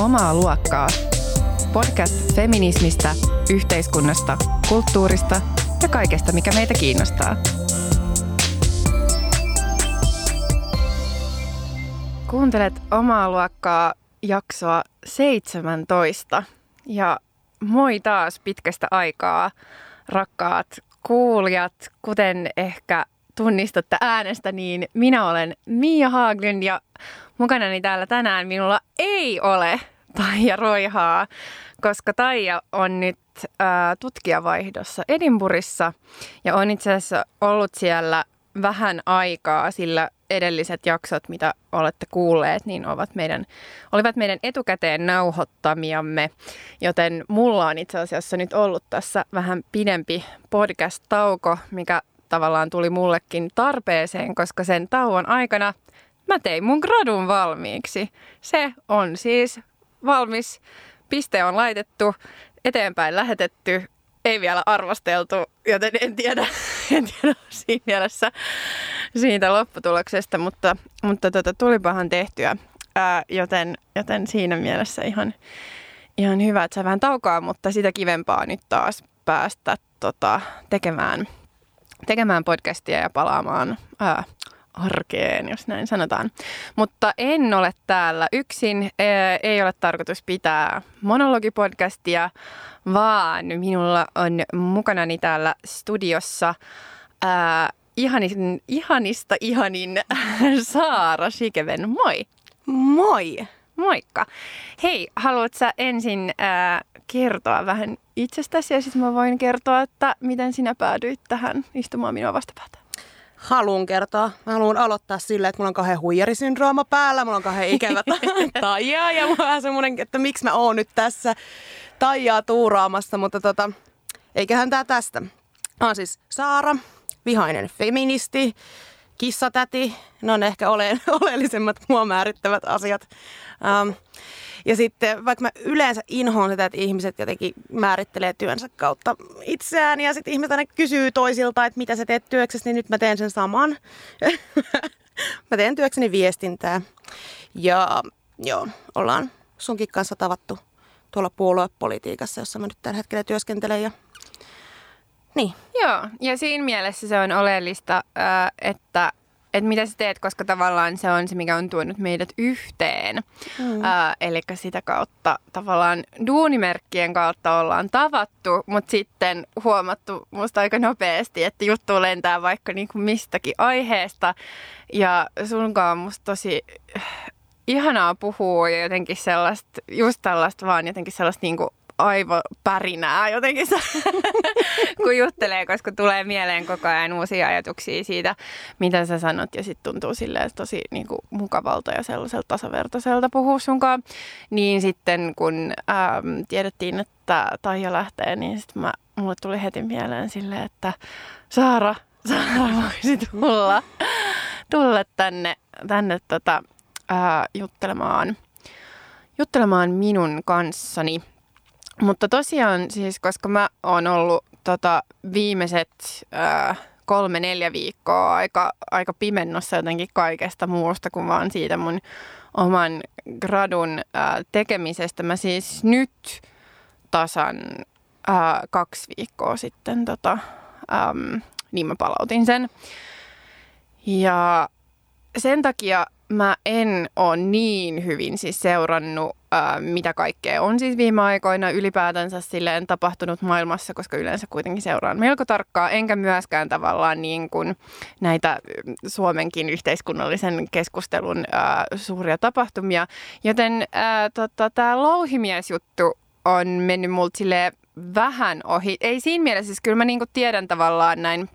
Omaa luokkaa. Podcast feminismistä, yhteiskunnasta, kulttuurista ja kaikesta, mikä meitä kiinnostaa. Kuuntelet Omaa luokkaa jaksoa 17 ja moi taas pitkästä aikaa, rakkaat kuulijat, kuten ehkä tunnistatte äänestä, niin minä olen Mia Haaglund ja mukanani täällä tänään minulla ei ole Taija Roihaa, koska Taija on nyt tutkijavaihdossa Edinburissa ja on itse asiassa ollut siellä vähän aikaa, sillä edelliset jaksot, mitä olette kuulleet, niin ovat meidän, olivat meidän etukäteen nauhoittamiamme, joten mulla on itse asiassa nyt ollut tässä vähän pidempi podcast-tauko, mikä tavallaan tuli mullekin tarpeeseen, koska sen tauon aikana mä tein mun gradun valmiiksi. Se on siis valmis, piste on laitettu, eteenpäin lähetetty, ei vielä arvosteltu, joten en tiedä, en tiedä siinä mielessä siitä lopputuloksesta, mutta, mutta tota, tulipahan tehtyä, ää, joten, joten siinä mielessä ihan, ihan hyvä, että sä vähän taukoa, mutta sitä kivempaa nyt taas päästä tota, tekemään, tekemään podcastia ja palaamaan ää, arkeen, jos näin sanotaan. Mutta en ole täällä yksin. Ei ole tarkoitus pitää monologipodcastia, vaan minulla on mukanani täällä studiossa ää, ihanin, ihanista ihanin Saara Shikeven. Moi! Moi! Moikka! Hei, haluatko sä ensin ää, kertoa vähän itsestäsi ja sitten mä voin kertoa, että miten sinä päädyit tähän istumaan minua vastapäätä? Haluan kertoa. Mä haluan aloittaa silleen, että mulla on kahden huijarisyndrooma päällä, mulla on kahden ikävä taijaa ja mulla on semmoinen, että miksi mä oon nyt tässä taijaa tuuraamassa, mutta tota, eiköhän tää tästä. Mä oon siis Saara, vihainen feministi, kissatäti, ne on ehkä ole, oleellisemmat mua määrittävät asiat. Um, ja sitten vaikka mä yleensä inhoon sitä, että ihmiset jotenkin määrittelee työnsä kautta itseään ja sitten ihmiset aina kysyy toisilta, että mitä sä teet työksessä, niin nyt mä teen sen saman. mä teen työkseni viestintää. Ja joo, ollaan sunkin kanssa tavattu tuolla puoluepolitiikassa, jossa mä nyt tällä hetkellä työskentelen ja niin. Joo, ja siinä mielessä se on oleellista, että että mitä sä teet, koska tavallaan se on se, mikä on tuonut meidät yhteen. Mm. Äh, eli sitä kautta tavallaan duunimerkkien kautta ollaan tavattu, mutta sitten huomattu musta aika nopeasti, että juttu lentää vaikka niinku mistäkin aiheesta. Ja sunkaan musta tosi ihanaa puhua ja jotenkin sellaista, just tällaista vaan jotenkin sellaista niinku aivopärinää jotenkin, kun juttelee, koska tulee mieleen koko ajan uusia ajatuksia siitä, mitä sä sanot. Ja sitten tuntuu silleen tosi niin kuin, mukavalta ja sellaiselta tasavertaiselta puhua sunkaan. Niin sitten kun ähm, tiedettiin, että Taija lähtee, niin sitten mulle tuli heti mieleen silleen, että Saara, Saara voisi tulla, tulla tänne, tänne tota, äh, juttelemaan juttelemaan minun kanssani. Mutta tosiaan siis, koska mä oon ollut tota, viimeiset ää, kolme, neljä viikkoa aika, aika pimennossa jotenkin kaikesta muusta kuin vaan siitä mun oman gradun ää, tekemisestä. Mä siis nyt tasan ää, kaksi viikkoa sitten, tota, äm, niin mä palautin sen. Ja sen takia mä en ole niin hyvin siis seurannut, ää, mitä kaikkea on siis viime aikoina ylipäätänsä silleen tapahtunut maailmassa, koska yleensä kuitenkin seuraan melko tarkkaa, enkä myöskään tavallaan niin kuin näitä Suomenkin yhteiskunnallisen keskustelun ää, suuria tapahtumia. Joten tota, tämä louhimiesjuttu on mennyt multa vähän ohi. Ei siinä mielessä, siis kyllä mä niin kuin tiedän tavallaan näin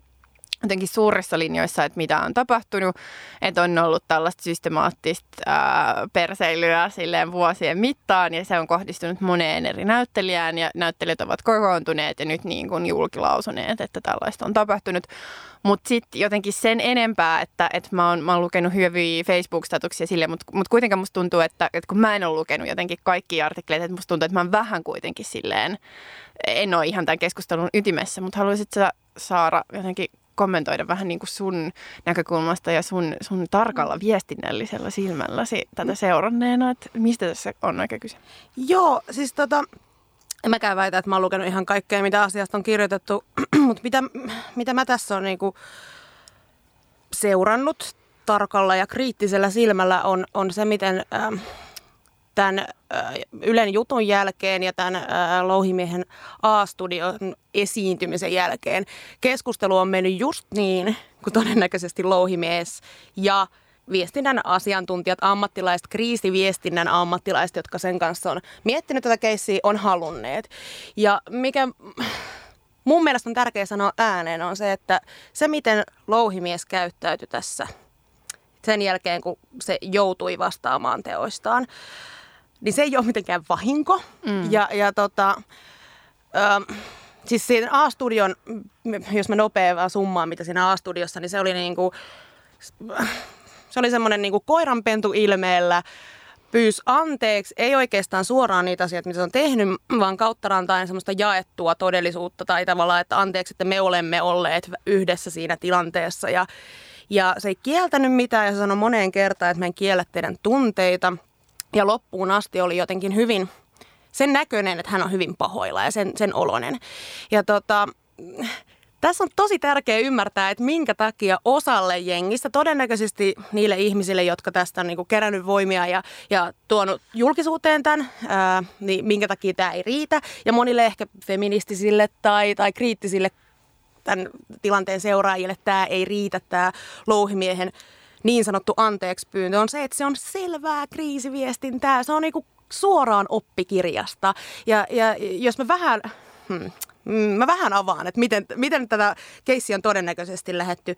jotenkin suurissa linjoissa, että mitä on tapahtunut, että on ollut tällaista systemaattista ää, perseilyä silleen vuosien mittaan ja se on kohdistunut moneen eri näyttelijään ja näyttelijät ovat kokoontuneet ja nyt niin kuin julkilausuneet, että tällaista on tapahtunut. Mutta sitten jotenkin sen enempää, että, että mä, oon, mä oon lukenut hyviä Facebook-statuksia sille, mutta mut kuitenkin musta tuntuu, että, että kun mä en ole lukenut jotenkin kaikki artikkeleita, että musta tuntuu, että mä oon vähän kuitenkin silleen, en ole ihan tämän keskustelun ytimessä, mutta haluaisit sä Saara jotenkin kommentoida vähän niin kuin sun näkökulmasta ja sun, sun tarkalla viestinnällisellä silmälläsi tätä seuranneena, että mistä tässä on oikein kyse? Joo, siis tota, en mäkään väitä, että mä oon lukenut ihan kaikkea, mitä asiasta on kirjoitettu, mutta mitä, mitä mä tässä on niinku seurannut tarkalla ja kriittisellä silmällä on, on se, miten äh, tämän Ylen jutun jälkeen ja tämän Louhimiehen A-studion esiintymisen jälkeen keskustelu on mennyt just niin, kuin todennäköisesti Louhimies ja viestinnän asiantuntijat, ammattilaiset, kriisiviestinnän ammattilaiset, jotka sen kanssa on miettinyt tätä keissiä, on halunneet. Ja mikä mun mielestä on tärkeää sanoa ääneen on se, että se miten louhimies käyttäytyi tässä sen jälkeen, kun se joutui vastaamaan teoistaan, niin se ei ole mitenkään vahinko. Mm. Ja, ja tota, ö, siis siinä A-studion, jos mä nopeaa summaan, mitä siinä A-studiossa, niin se oli niinku, se oli semmoinen niinku koiranpentu ilmeellä, pyys anteeksi, ei oikeastaan suoraan niitä asioita, mitä se on tehnyt, vaan kautta rantain semmoista jaettua todellisuutta tai tavallaan, että anteeksi, että me olemme olleet yhdessä siinä tilanteessa. Ja, ja se ei kieltänyt mitään ja se sanoi moneen kertaan, että mä en kiellä teidän tunteita. Ja loppuun asti oli jotenkin hyvin sen näköinen, että hän on hyvin pahoilla ja sen, sen olonen. Ja tota, tässä on tosi tärkeää ymmärtää, että minkä takia osalle jengistä, todennäköisesti niille ihmisille, jotka tästä on niin kuin kerännyt voimia ja, ja tuonut julkisuuteen tämän, ää, niin minkä takia tämä ei riitä. Ja monille ehkä feministisille tai, tai kriittisille tämän tilanteen seuraajille tämä ei riitä, tämä louhimiehen niin sanottu anteeksi pyyntö on se, että se on selvää kriisiviestintää. Se on niin suoraan oppikirjasta. Ja, ja jos me vähän... Hmm, Mm, mä vähän avaan, että miten, miten tätä keissiä on todennäköisesti lähetty,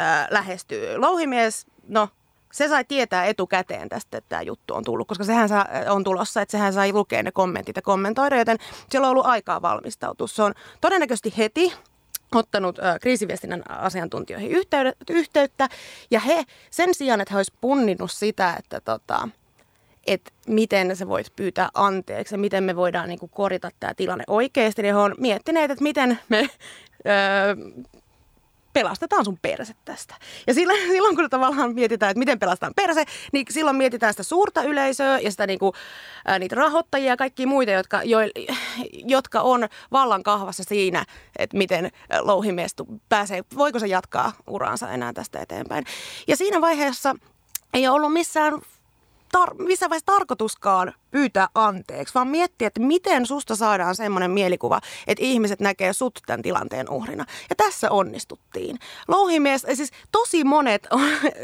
äh, lähestyy. Louhimies, no se sai tietää etukäteen tästä, että tämä juttu on tullut, koska sehän saa, on tulossa, että sehän sai lukea ne kommentit ja kommentoida, joten siellä on ollut aikaa valmistautua. Se on todennäköisesti heti ottanut äh, kriisiviestinnän asiantuntijoihin yhteyttä, ja he sen sijaan, että he olisivat punninnut sitä, että tota, että miten sä voit pyytää anteeksi ja miten me voidaan niin kuin korjata tämä tilanne oikeasti. Niin he on miettineet, että miten me öö, pelastetaan sun perse tästä. Ja silloin, silloin kun tavallaan mietitään, että miten pelastetaan perse, niin silloin mietitään sitä suurta yleisöä ja sitä niinku, ää, niitä rahoittajia ja kaikki muita, jotka, jo, jotka on vallan kahvassa siinä, että miten louhimies pääsee, voiko se jatkaa uraansa enää tästä eteenpäin. Ja siinä vaiheessa ei ole ollut missään tar- missä vaiheessa tarkoituskaan pyytää anteeksi, vaan miettiä, että miten susta saadaan semmoinen mielikuva, että ihmiset näkee sut tämän tilanteen uhrina. Ja tässä onnistuttiin. Louhimies, siis tosi monet,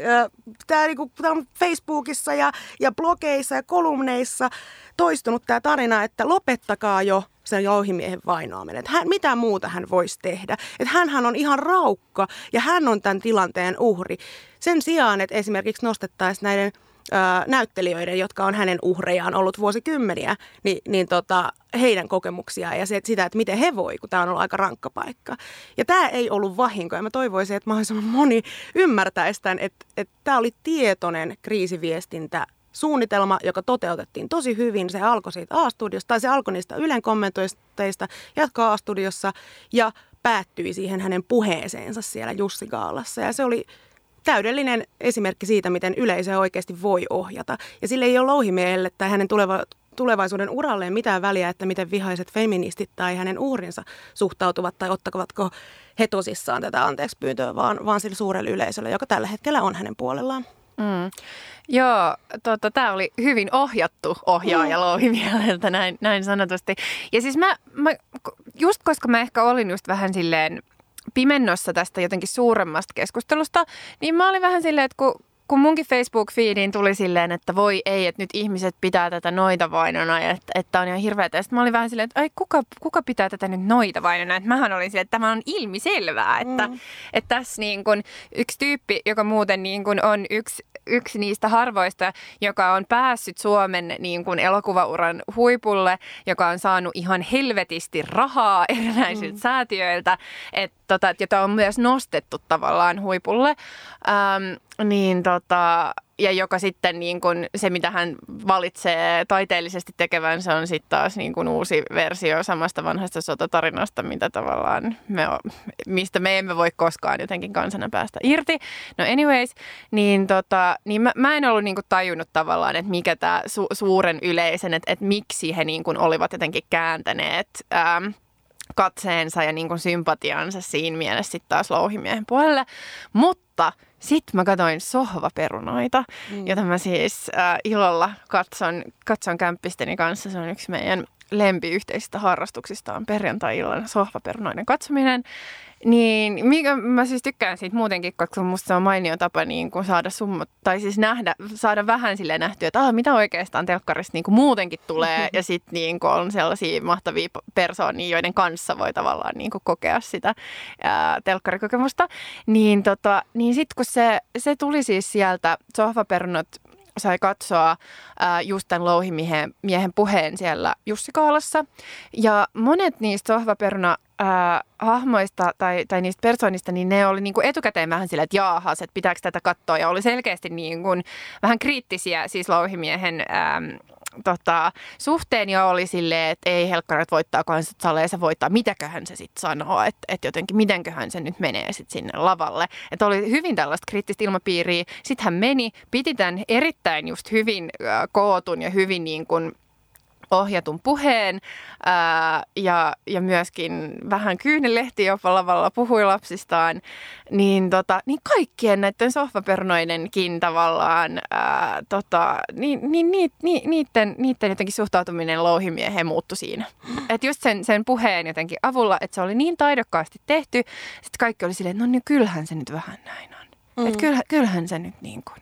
tämä niinku, on Facebookissa ja, ja blogeissa ja kolumneissa toistunut tämä tarina, että lopettakaa jo sen louhimiehen vainoaminen. Että hän, mitä muuta hän voisi tehdä. Että hän on ihan raukka ja hän on tämän tilanteen uhri. Sen sijaan, että esimerkiksi nostettaisiin näiden – näyttelijöiden, jotka on hänen uhrejaan ollut vuosikymmeniä, niin, niin tota, heidän kokemuksiaan ja se, sitä, että miten he voi, kun tämä on ollut aika rankka paikka. Ja tämä ei ollut vahinko ja mä toivoisin, että mahdollisimman moni ymmärtäisi tämän, että, että tämä oli tietoinen kriisiviestintä suunnitelma, joka toteutettiin tosi hyvin. Se alkoi siitä A-studiosta, tai se alkoi niistä Ylen kommentoisteista, jatkaa A-studiossa ja päättyi siihen hänen puheeseensa siellä Jussi Gaalassa. Ja se oli täydellinen esimerkki siitä, miten yleisö oikeasti voi ohjata. Ja sille ei ole louhimiehelle tai hänen tuleva, tulevaisuuden uralleen mitään väliä, että miten vihaiset feministit tai hänen uhrinsa suhtautuvat tai ottavatko he tosissaan tätä anteeksi pyyntöä, vaan, vaan sille suurelle yleisölle, joka tällä hetkellä on hänen puolellaan. Mm. Joo, tota, tämä oli hyvin ohjattu ohjaaja mm. Louhimieleltä, näin, näin sanotusti. Ja siis mä, mä, just koska mä ehkä olin just vähän silleen pimennossa tästä jotenkin suuremmasta keskustelusta, niin mä olin vähän silleen, että kun, kun munkin Facebook-feediin tuli silleen, että voi ei, että nyt ihmiset pitää tätä noita vainona ja että, että on ihan hirveätä. Ja sitten mä olin vähän silleen, että ai kuka, kuka pitää tätä nyt noita vainona. Että mähän olin silleen, että tämä on ilmiselvää, että, mm. että tässä niin kun yksi tyyppi, joka muuten niin kun on yksi yksi niistä harvoista, joka on päässyt Suomen niin kuin elokuvauran huipulle, joka on saanut ihan helvetisti rahaa erinäisiltä mm. säätiöiltä. Että tota, jota on myös nostettu tavallaan huipulle, ähm, niin tota, ja joka sitten niin kun, se, mitä hän valitsee taiteellisesti tekevän, se on sitten taas niin kun uusi versio samasta vanhasta sotatarinasta, mitä tavallaan me, mistä me emme voi koskaan jotenkin kansana päästä irti. No anyways, niin, tota, niin mä, mä en ollut niin tajunnut tavallaan, että mikä tämä su, suuren yleisen, että, että miksi he niin kun olivat jotenkin kääntäneet... Ähm, katseensa ja niin kuin sympatiansa siinä mielessä sitten taas louhimiehen puolelle. Mutta sitten mä katsoin sohvaperunoita, mm. jota mä siis äh, ilolla katson, katson kämppisteni kanssa. Se on yksi meidän lempiyhteisistä harrastuksista on perjantai-illan sohvaperunoiden katsominen. Niin, mikä mä siis tykkään siitä muutenkin, koska musta se on mainio tapa niin kuin saada summat, tai siis nähdä, saada vähän sille nähtyä, että ah, mitä oikeastaan telkkarista niin kuin muutenkin tulee, ja sitten niin kuin on sellaisia mahtavia persoonia, joiden kanssa voi tavallaan niin kuin kokea sitä ää, telkkarikokemusta. Niin, tota, niin sitten kun se, se tuli siis sieltä sohvaperunot sai katsoa ää, just tämän louhimiehen miehen puheen siellä Jussikaalassa. Ja monet niistä sohvaperuna ää, hahmoista tai, tai niistä persoonista, niin ne oli niin kuin etukäteen vähän sillä, että jaahas, että pitääkö tätä katsoa. Ja oli selkeästi niin kuin vähän kriittisiä siis louhimiehen ää, tota, suhteen ja oli silleen, että ei helkkarat voittaa kansat saleessa voittaa, mitäköhän se sitten sanoo, että, että jotenkin mitenköhän se nyt menee sitten sinne lavalle. Että oli hyvin tällaista kriittistä ilmapiiriä. Sitten hän meni, piti tämän erittäin just hyvin äh, kootun ja hyvin niin kuin ohjatun puheen ää, ja, ja myöskin vähän kyynelehti jopa lavalla puhui lapsistaan, niin, tota, niin kaikkien näiden sohvapernoidenkin tavallaan ää, tota, niin, niin, niin, niin, niiden, niiden jotenkin suhtautuminen louhimieheen muuttui siinä. Että just sen, sen puheen jotenkin avulla, että se oli niin taidokkaasti tehty, että kaikki oli silleen, no niin kyllähän se nyt vähän näin on. Mm. Että kyllähän, kyllähän se nyt niin kuin,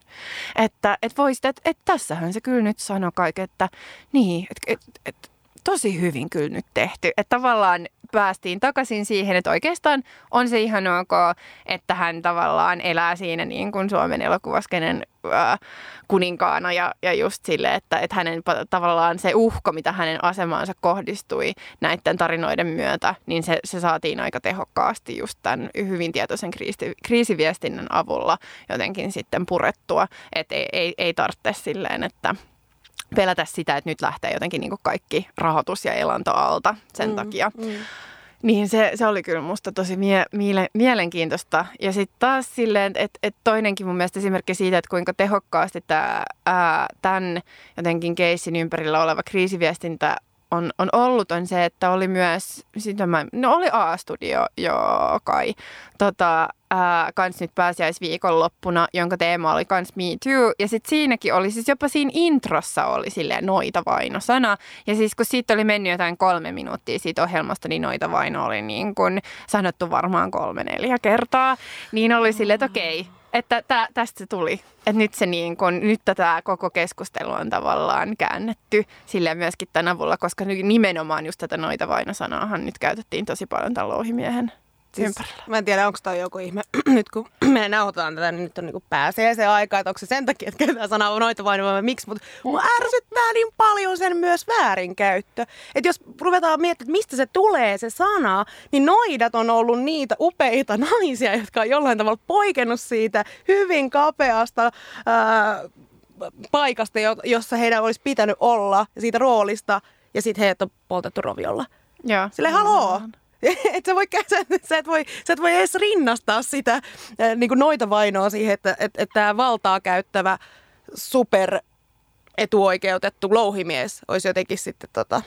että et voisit, että et tässähän se kyllä nyt sanoi kaiken, että niin, että et, et, tosi hyvin kyllä nyt tehty. Että tavallaan päästiin takaisin siihen, että oikeastaan on se ihan ok, että hän tavallaan elää siinä niin kuin Suomen elokuvaskenen kuninkaana ja, ja just sille, että, että hänen tavallaan se uhko, mitä hänen asemaansa kohdistui näiden tarinoiden myötä, niin se, se saatiin aika tehokkaasti just tämän hyvin tietoisen kriisi, kriisiviestinnän avulla jotenkin sitten purettua, että ei, ei, ei tarvitse silleen, että pelätä sitä, että nyt lähtee jotenkin niin kaikki rahoitus ja elanto alta sen mm, takia. Mm. Niin se, se oli kyllä musta tosi mie- miele- mielenkiintoista. Ja sitten taas silleen, että et toinenkin mun mielestä esimerkki siitä, että kuinka tehokkaasti tämä, tämän jotenkin keissin ympärillä oleva kriisiviestintä on, on ollut, on se, että oli myös, sitä mä, no oli A-studio jo kai, tota, ää, kans nyt pääsiäisviikonloppuna, jonka teema oli kans Me Too. Ja sitten siinäkin oli, siis jopa siinä introssa oli silleen noita vaino sana. Ja siis kun siitä oli mennyt jotain kolme minuuttia siitä ohjelmasta, niin noita vaino oli niin kuin sanottu varmaan kolme neljä kertaa. Niin oli silleen, että okei, että tä, tästä se tuli. Että nyt, se niin kun, nyt tätä koko keskustelu on tavallaan käännetty sille myöskin tämän avulla, koska nimenomaan just tätä noita vainosanaahan nyt käytettiin tosi paljon tämän louhimiehen siis, ympärillä. Mä en tiedä, onko tämä joku ihme, nyt kun me nauhoitetaan tätä, niin nyt on niin pääsee se aika, että onko se sen takia, että käytetään sanaa noita vain vai miksi, mutta mua ärsyttää niin paljon sen myös väärinkäyttö. Että jos ruvetaan miettimään, mistä se tulee se sana, niin noidat on ollut niitä upeita naisia, jotka on jollain tavalla poikennut siitä hyvin kapeasta ää, paikasta, jossa heidän olisi pitänyt olla, siitä roolista, ja sitten heidät on poltettu roviolla. Joo. Sille haloo. et sä, voi, sä, sä, et voi, sä et voi edes rinnastaa sitä äh, niin kuin noita vainoa siihen, että et, et tämä valtaa käyttävä super etuoikeutettu louhimies olisi jotenkin sitten tota,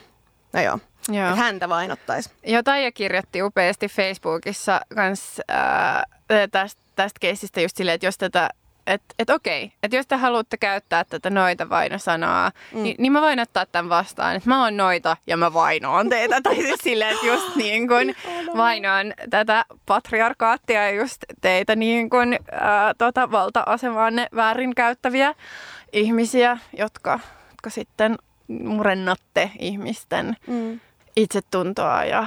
no joo, joo. Että häntä vainottaisi. Joo, Taija kirjoitti upeasti Facebookissa kans, äh, tästä, tästä keisistä just silleen, että jos tätä että et okei, että jos te haluatte käyttää tätä noita vaino-sanaa, mm. niin, niin mä voin ottaa tämän vastaan, että mä oon noita ja mä vainoan teitä. tai siis silleen, että just niin kuin vainoan tätä patriarkaattia ja just teitä niin kuin ää, tota, valta-asemaanne väärinkäyttäviä ihmisiä, jotka, jotka sitten murennatte ihmisten mm. itsetuntoa ja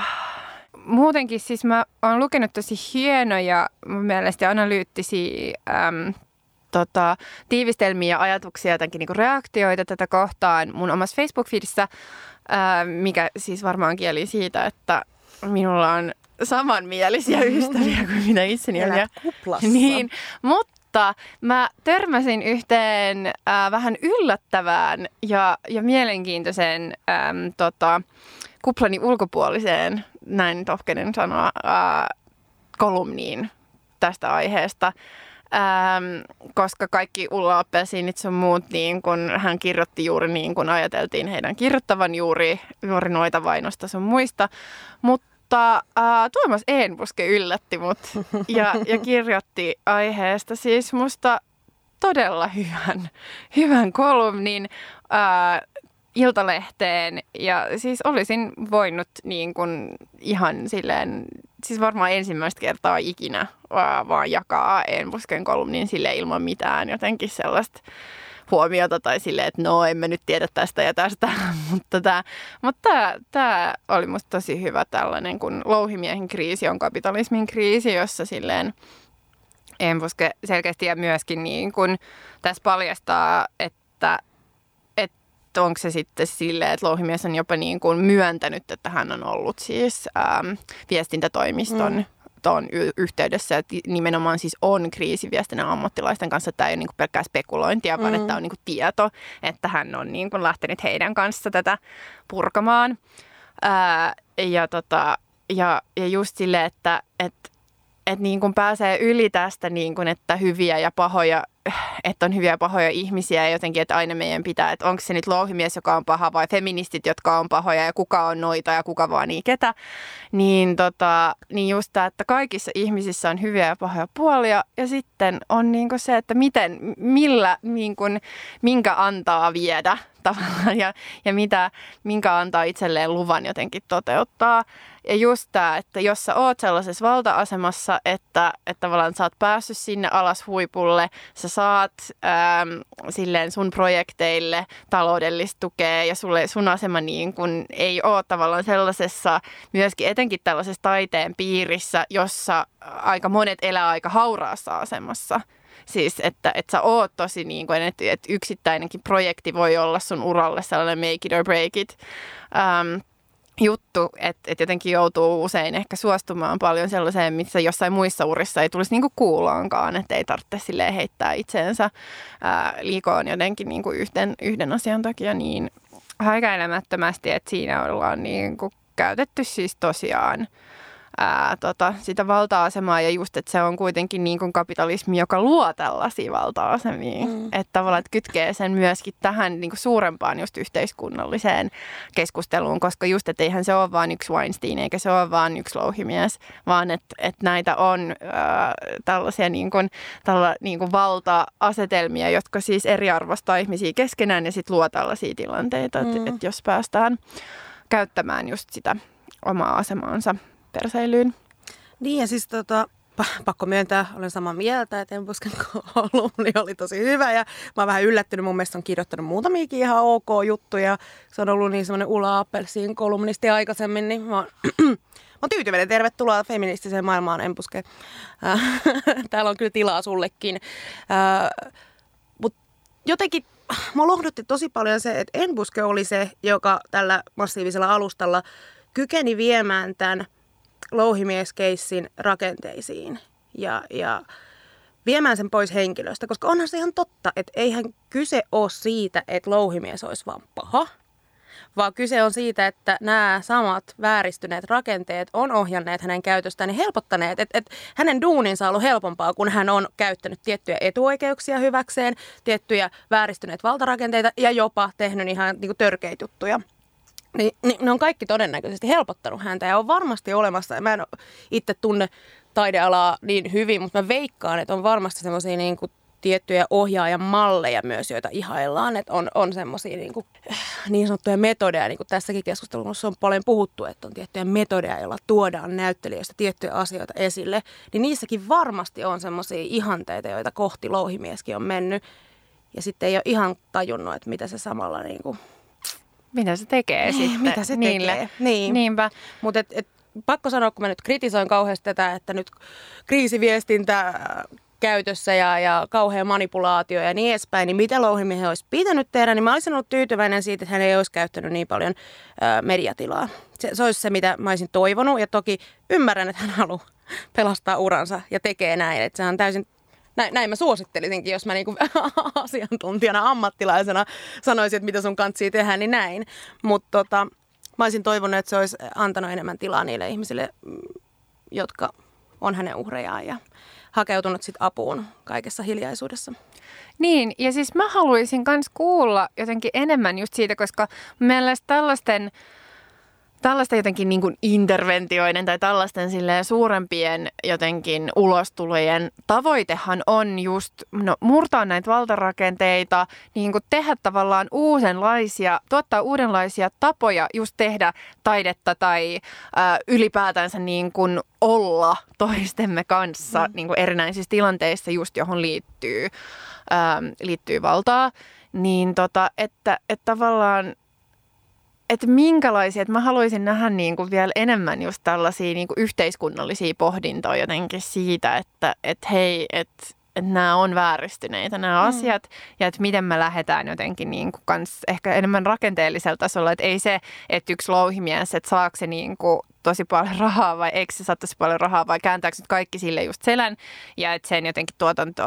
muutenkin siis mä oon lukenut tosi hienoja mun mielestä analyyttisiä äm, tota, tiivistelmiä ja ajatuksia, jotenkin niin reaktioita tätä kohtaan mun omassa Facebook-feedissä, ää, mikä siis varmaan kieli siitä, että minulla on samanmielisiä ystäviä kuin mitä itseni on. Kuplassa. Niin, mutta mä törmäsin yhteen äh, vähän yllättävään ja, ja mielenkiintoiseen ähm, tota, kuplani ulkopuoliseen, näin tohkenen sanoa, äh, kolumniin tästä aiheesta. Ähm, koska kaikki Ulla Appelsiinit sun muut, niin kun hän kirjoitti juuri niin kuin ajateltiin heidän kirjoittavan juuri, juuri noita vainosta sun muista. Mutta äh, Tuomas Eenbuske yllätti mut ja, ja kirjoitti aiheesta siis musta todella hyvän, hyvän kolumnin. Äh, Iltalehteen ja siis olisin voinut niin kuin ihan silleen, siis varmaan ensimmäistä kertaa ikinä vaan, jakaa Enbusken kolumnin sille ilman mitään jotenkin sellaista huomiota tai silleen, että no emme nyt tiedä tästä ja tästä, mutta tämä mutta tämä, tämä oli musta tosi hyvä tällainen, kun louhimiehen kriisi on kapitalismin kriisi, jossa silleen Enbuske selkeästi ja myöskin niin kuin tässä paljastaa, että että onko se sitten silleen, että louhimies on jopa niin kuin myöntänyt, että hän on ollut siis ähm, viestintätoimiston mm tuon yhteydessä, että nimenomaan siis on kriisiviestinnän ammattilaisten kanssa. Tämä ei ole niin kuin pelkkää spekulointia, vaan mm. että on niin kuin tieto, että hän on niin kuin lähtenyt heidän kanssa tätä purkamaan. Ää, ja, tota, ja, ja just silleen, että, että että niin kuin pääsee yli tästä, niin kuin, että hyviä ja pahoja, että on hyviä ja pahoja ihmisiä ja jotenkin, että aina meidän pitää, että onko se nyt louhimies, joka on paha vai feministit, jotka on pahoja ja kuka on noita ja kuka vaan niin ketä. Niin, tota, niin just tämä, että kaikissa ihmisissä on hyviä ja pahoja puolia ja sitten on niin se, että miten, millä, niin kuin, minkä antaa viedä tavallaan ja, ja mitä, minkä antaa itselleen luvan jotenkin toteuttaa. Ja just tämä, että jos sä oot sellaisessa valta-asemassa, että, että tavallaan sä oot päässyt sinne alas huipulle, sä saat ähm, silleen sun projekteille taloudellista tukea ja sulle, sun asema niin kun ei ole tavallaan sellaisessa, myöskin etenkin tällaisessa taiteen piirissä, jossa aika monet elää aika hauraassa asemassa. Siis, että, että sä oot tosi niin kuin, että, että yksittäinenkin projekti voi olla sun uralle sellainen make it or break it. Um, juttu, että, että jotenkin joutuu usein ehkä suostumaan paljon sellaiseen, missä jossain muissa urissa ei tulisi niinku kuuloonkaan, että ei tarvitse heittää itseensä liikoon jotenkin niinku yhden, yhden asian takia niin häikäilemättömästi, että siinä ollaan niinku käytetty siis tosiaan ää, tota, sitä valta-asemaa ja just, että se on kuitenkin niin kuin kapitalismi, joka luo tällaisia valta-asemia. Mm. Että tavallaan että kytkee sen myöskin tähän niin kuin suurempaan just yhteiskunnalliseen keskusteluun, koska just, että eihän se ole vain yksi Weinstein eikä se ole vain yksi louhimies, vaan että, että näitä on ää, tällaisia niin kuin, tälla, niin kuin valta-asetelmia, jotka siis eriarvostaa ihmisiä keskenään ja sitten luo tällaisia tilanteita, mm. että, että jos päästään käyttämään just sitä omaa asemaansa perseilyyn. Niin ja siis tota, pakko myöntää, olen samaa mieltä, että Embusken kolumni oli tosi hyvä ja mä oon vähän yllättynyt, mun mielestä on kirjoittanut muutamiakin ihan ok juttuja. Se on ollut niin semmoinen Ula Appelsin kolumnisti aikaisemmin, niin mä oon, mä oon tyytyväinen. Tervetuloa feministiseen maailmaan, Embuske. Täällä on kyllä tilaa sullekin. Mutta jotenkin mä lohdutti tosi paljon se, että Enbuske oli se, joka tällä massiivisella alustalla kykeni viemään tämän louhimieskeissin rakenteisiin ja, ja viemään sen pois henkilöstä, koska onhan se ihan totta, että eihän kyse ole siitä, että louhimies olisi vaan paha, vaan kyse on siitä, että nämä samat vääristyneet rakenteet on ohjanneet hänen käytöstään ja helpottaneet, että, että hänen duuninsa on ollut helpompaa, kun hän on käyttänyt tiettyjä etuoikeuksia hyväkseen, tiettyjä vääristyneet valtarakenteita ja jopa tehnyt ihan niin kuin törkeitä juttuja niin, niin ne on kaikki todennäköisesti helpottanut häntä ja on varmasti olemassa. Mä en itse tunne taidealaa niin hyvin, mutta mä veikkaan, että on varmasti semmoisia niin kuin tiettyjä ohjaajan malleja myös, joita ihaillaan. Että on, on semmoisia niin, kuin, niin sanottuja metodeja, niin kuin tässäkin keskustelussa on paljon puhuttu, että on tiettyjä metodeja, joilla tuodaan näyttelijöistä tiettyjä asioita esille. Niin niissäkin varmasti on semmoisia ihanteita, joita kohti louhimieskin on mennyt. Ja sitten ei ole ihan tajunnut, että mitä se samalla niin kuin mitä se tekee niin, sitten mitä se niille. Tekee. Niin. Niinpä. Mutta et, et, pakko sanoa, kun mä nyt kritisoin kauheasti tätä, että nyt kriisiviestintä käytössä ja, ja kauhea manipulaatio ja niin edespäin, niin mitä louhimiehen olisi pitänyt tehdä, niin mä olisin ollut tyytyväinen siitä, että hän ei olisi käyttänyt niin paljon ää, mediatilaa. Se, se olisi se, mitä mä olisin toivonut ja toki ymmärrän, että hän haluaa pelastaa uransa ja tekee näin. Että sehän on täysin näin, näin mä suosittelisinkin, jos mä niinku asiantuntijana, ammattilaisena sanoisin, että mitä sun kantsii tehdä, niin näin. Mutta tota, mä olisin toivonut, että se olisi antanut enemmän tilaa niille ihmisille, mm, jotka on hänen uhrejaan ja hakeutunut sit apuun kaikessa hiljaisuudessa. Niin, ja siis mä haluaisin myös kuulla jotenkin enemmän just siitä, koska mielestäni tällaisten tällaista jotenkin niin kuin interventioiden tai tällaisten suurempien jotenkin ulostulojen tavoitehan on just no, murtaa näitä valtarakenteita, niin kuin tehdä tavallaan uudenlaisia, tuottaa uudenlaisia tapoja just tehdä taidetta tai ä, ylipäätänsä niin kuin olla toistemme kanssa mm. niin kuin erinäisissä tilanteissa just johon liittyy, ä, liittyy valtaa. Niin tota, että, että tavallaan että minkälaisia, että mä haluaisin nähdä niin kuin vielä enemmän just tällaisia niin kuin yhteiskunnallisia pohdintoja jotenkin siitä, että, että hei, että että nämä on vääristyneitä nämä mm. asiat ja että miten me lähdetään jotenkin niin kuin kans ehkä enemmän rakenteellisella tasolla, että ei se, että yksi louhimies, että saako se niin kuin tosi paljon rahaa vai eikö se saa tosi paljon rahaa vai kääntääkö nyt kaikki sille just selän ja että sen jotenkin tuotanto,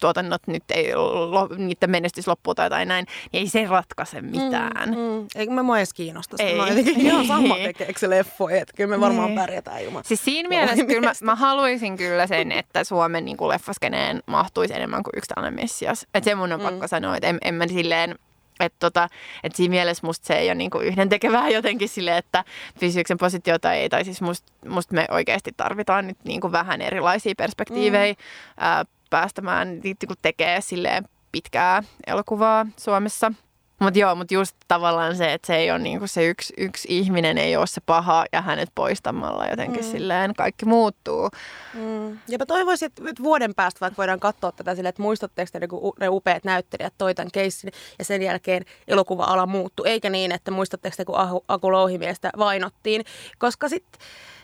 tuotannot nyt ei, lo, niiden menestys loppuu tai jotain näin, niin ei se ratkaise mm, mitään. Mm, mm. Eikö me mua edes kiinnosta. Ei. Mä jotenkin ihan sama tekeekö se leffoja, että kyllä me varmaan niin. pärjätään ilman. Siis siinä mielessä kyllä mä, mä, haluaisin kyllä sen, että Suomen niin leffaskeneen mahtuisi enemmän kuin yksi tällainen messias. Että se mun on mm. pakko sanoa, että en, en mä silleen että tota, et siinä mielessä musta se ei ole niinku yhdentekevää jotenkin sille, että fysiiksen positio tai ei. Tai siis musta must me oikeasti tarvitaan nyt niinku vähän erilaisia perspektiivejä mm. ää, päästämään, kun tekee silleen pitkää elokuvaa Suomessa – mutta joo, mutta just tavallaan se, että se ei ole niinku se yksi, yksi ihminen ei ole se paha ja hänet poistamalla jotenkin mm. silleen kaikki muuttuu. Mm. Ja mä toivoisin, että vuoden päästä vaikka voidaan katsoa tätä silleen, että muistatteko te ne, ne upeat näyttelijät toi tämän keissin ja sen jälkeen elokuva-ala muuttui. Eikä niin, että muistatteko te, kun Aku Louhimiestä vainottiin. Koska sitten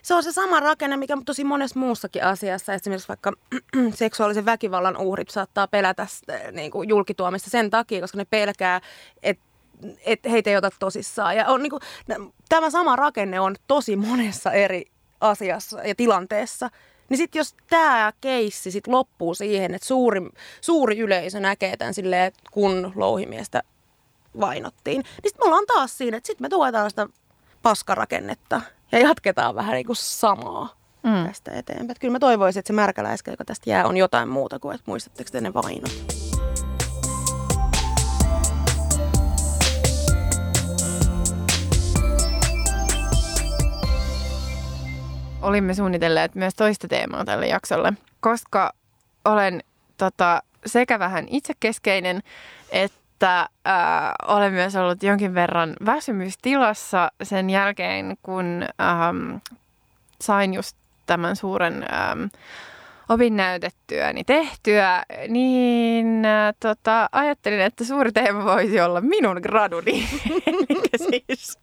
se on se sama rakenne, mikä tosi monessa muussakin asiassa. Esimerkiksi vaikka seksuaalisen väkivallan uhrit saattaa pelätä niin kuin julkituomista sen takia, koska ne pelkää, että et heitä ei ota tosissaan. Ja on, niin kuin, tämä sama rakenne on tosi monessa eri asiassa ja tilanteessa. Niin sitten jos tämä keissi sit loppuu siihen, että suuri, suuri yleisö näkee tämän silleen, kun louhimiestä vainottiin, niin sitten me ollaan taas siinä, että sitten me tuetaan sitä paskarakennetta ja jatketaan vähän niin kuin samaa mm. tästä eteenpäin. Kyllä mä toivoisin, että se märkäläiskä, joka tästä jää, on jotain muuta kuin, että muistatteko te ne vainot. Olimme suunnitelleet myös toista teemaa tälle jaksolle, koska olen tota, sekä vähän itsekeskeinen että että äh, olen myös ollut jonkin verran väsymystilassa sen jälkeen, kun ähm, sain just tämän suuren ähm, opinnäytetyöni tehtyä, niin äh, tota, ajattelin, että suuri teema voisi olla minun graduni. siis,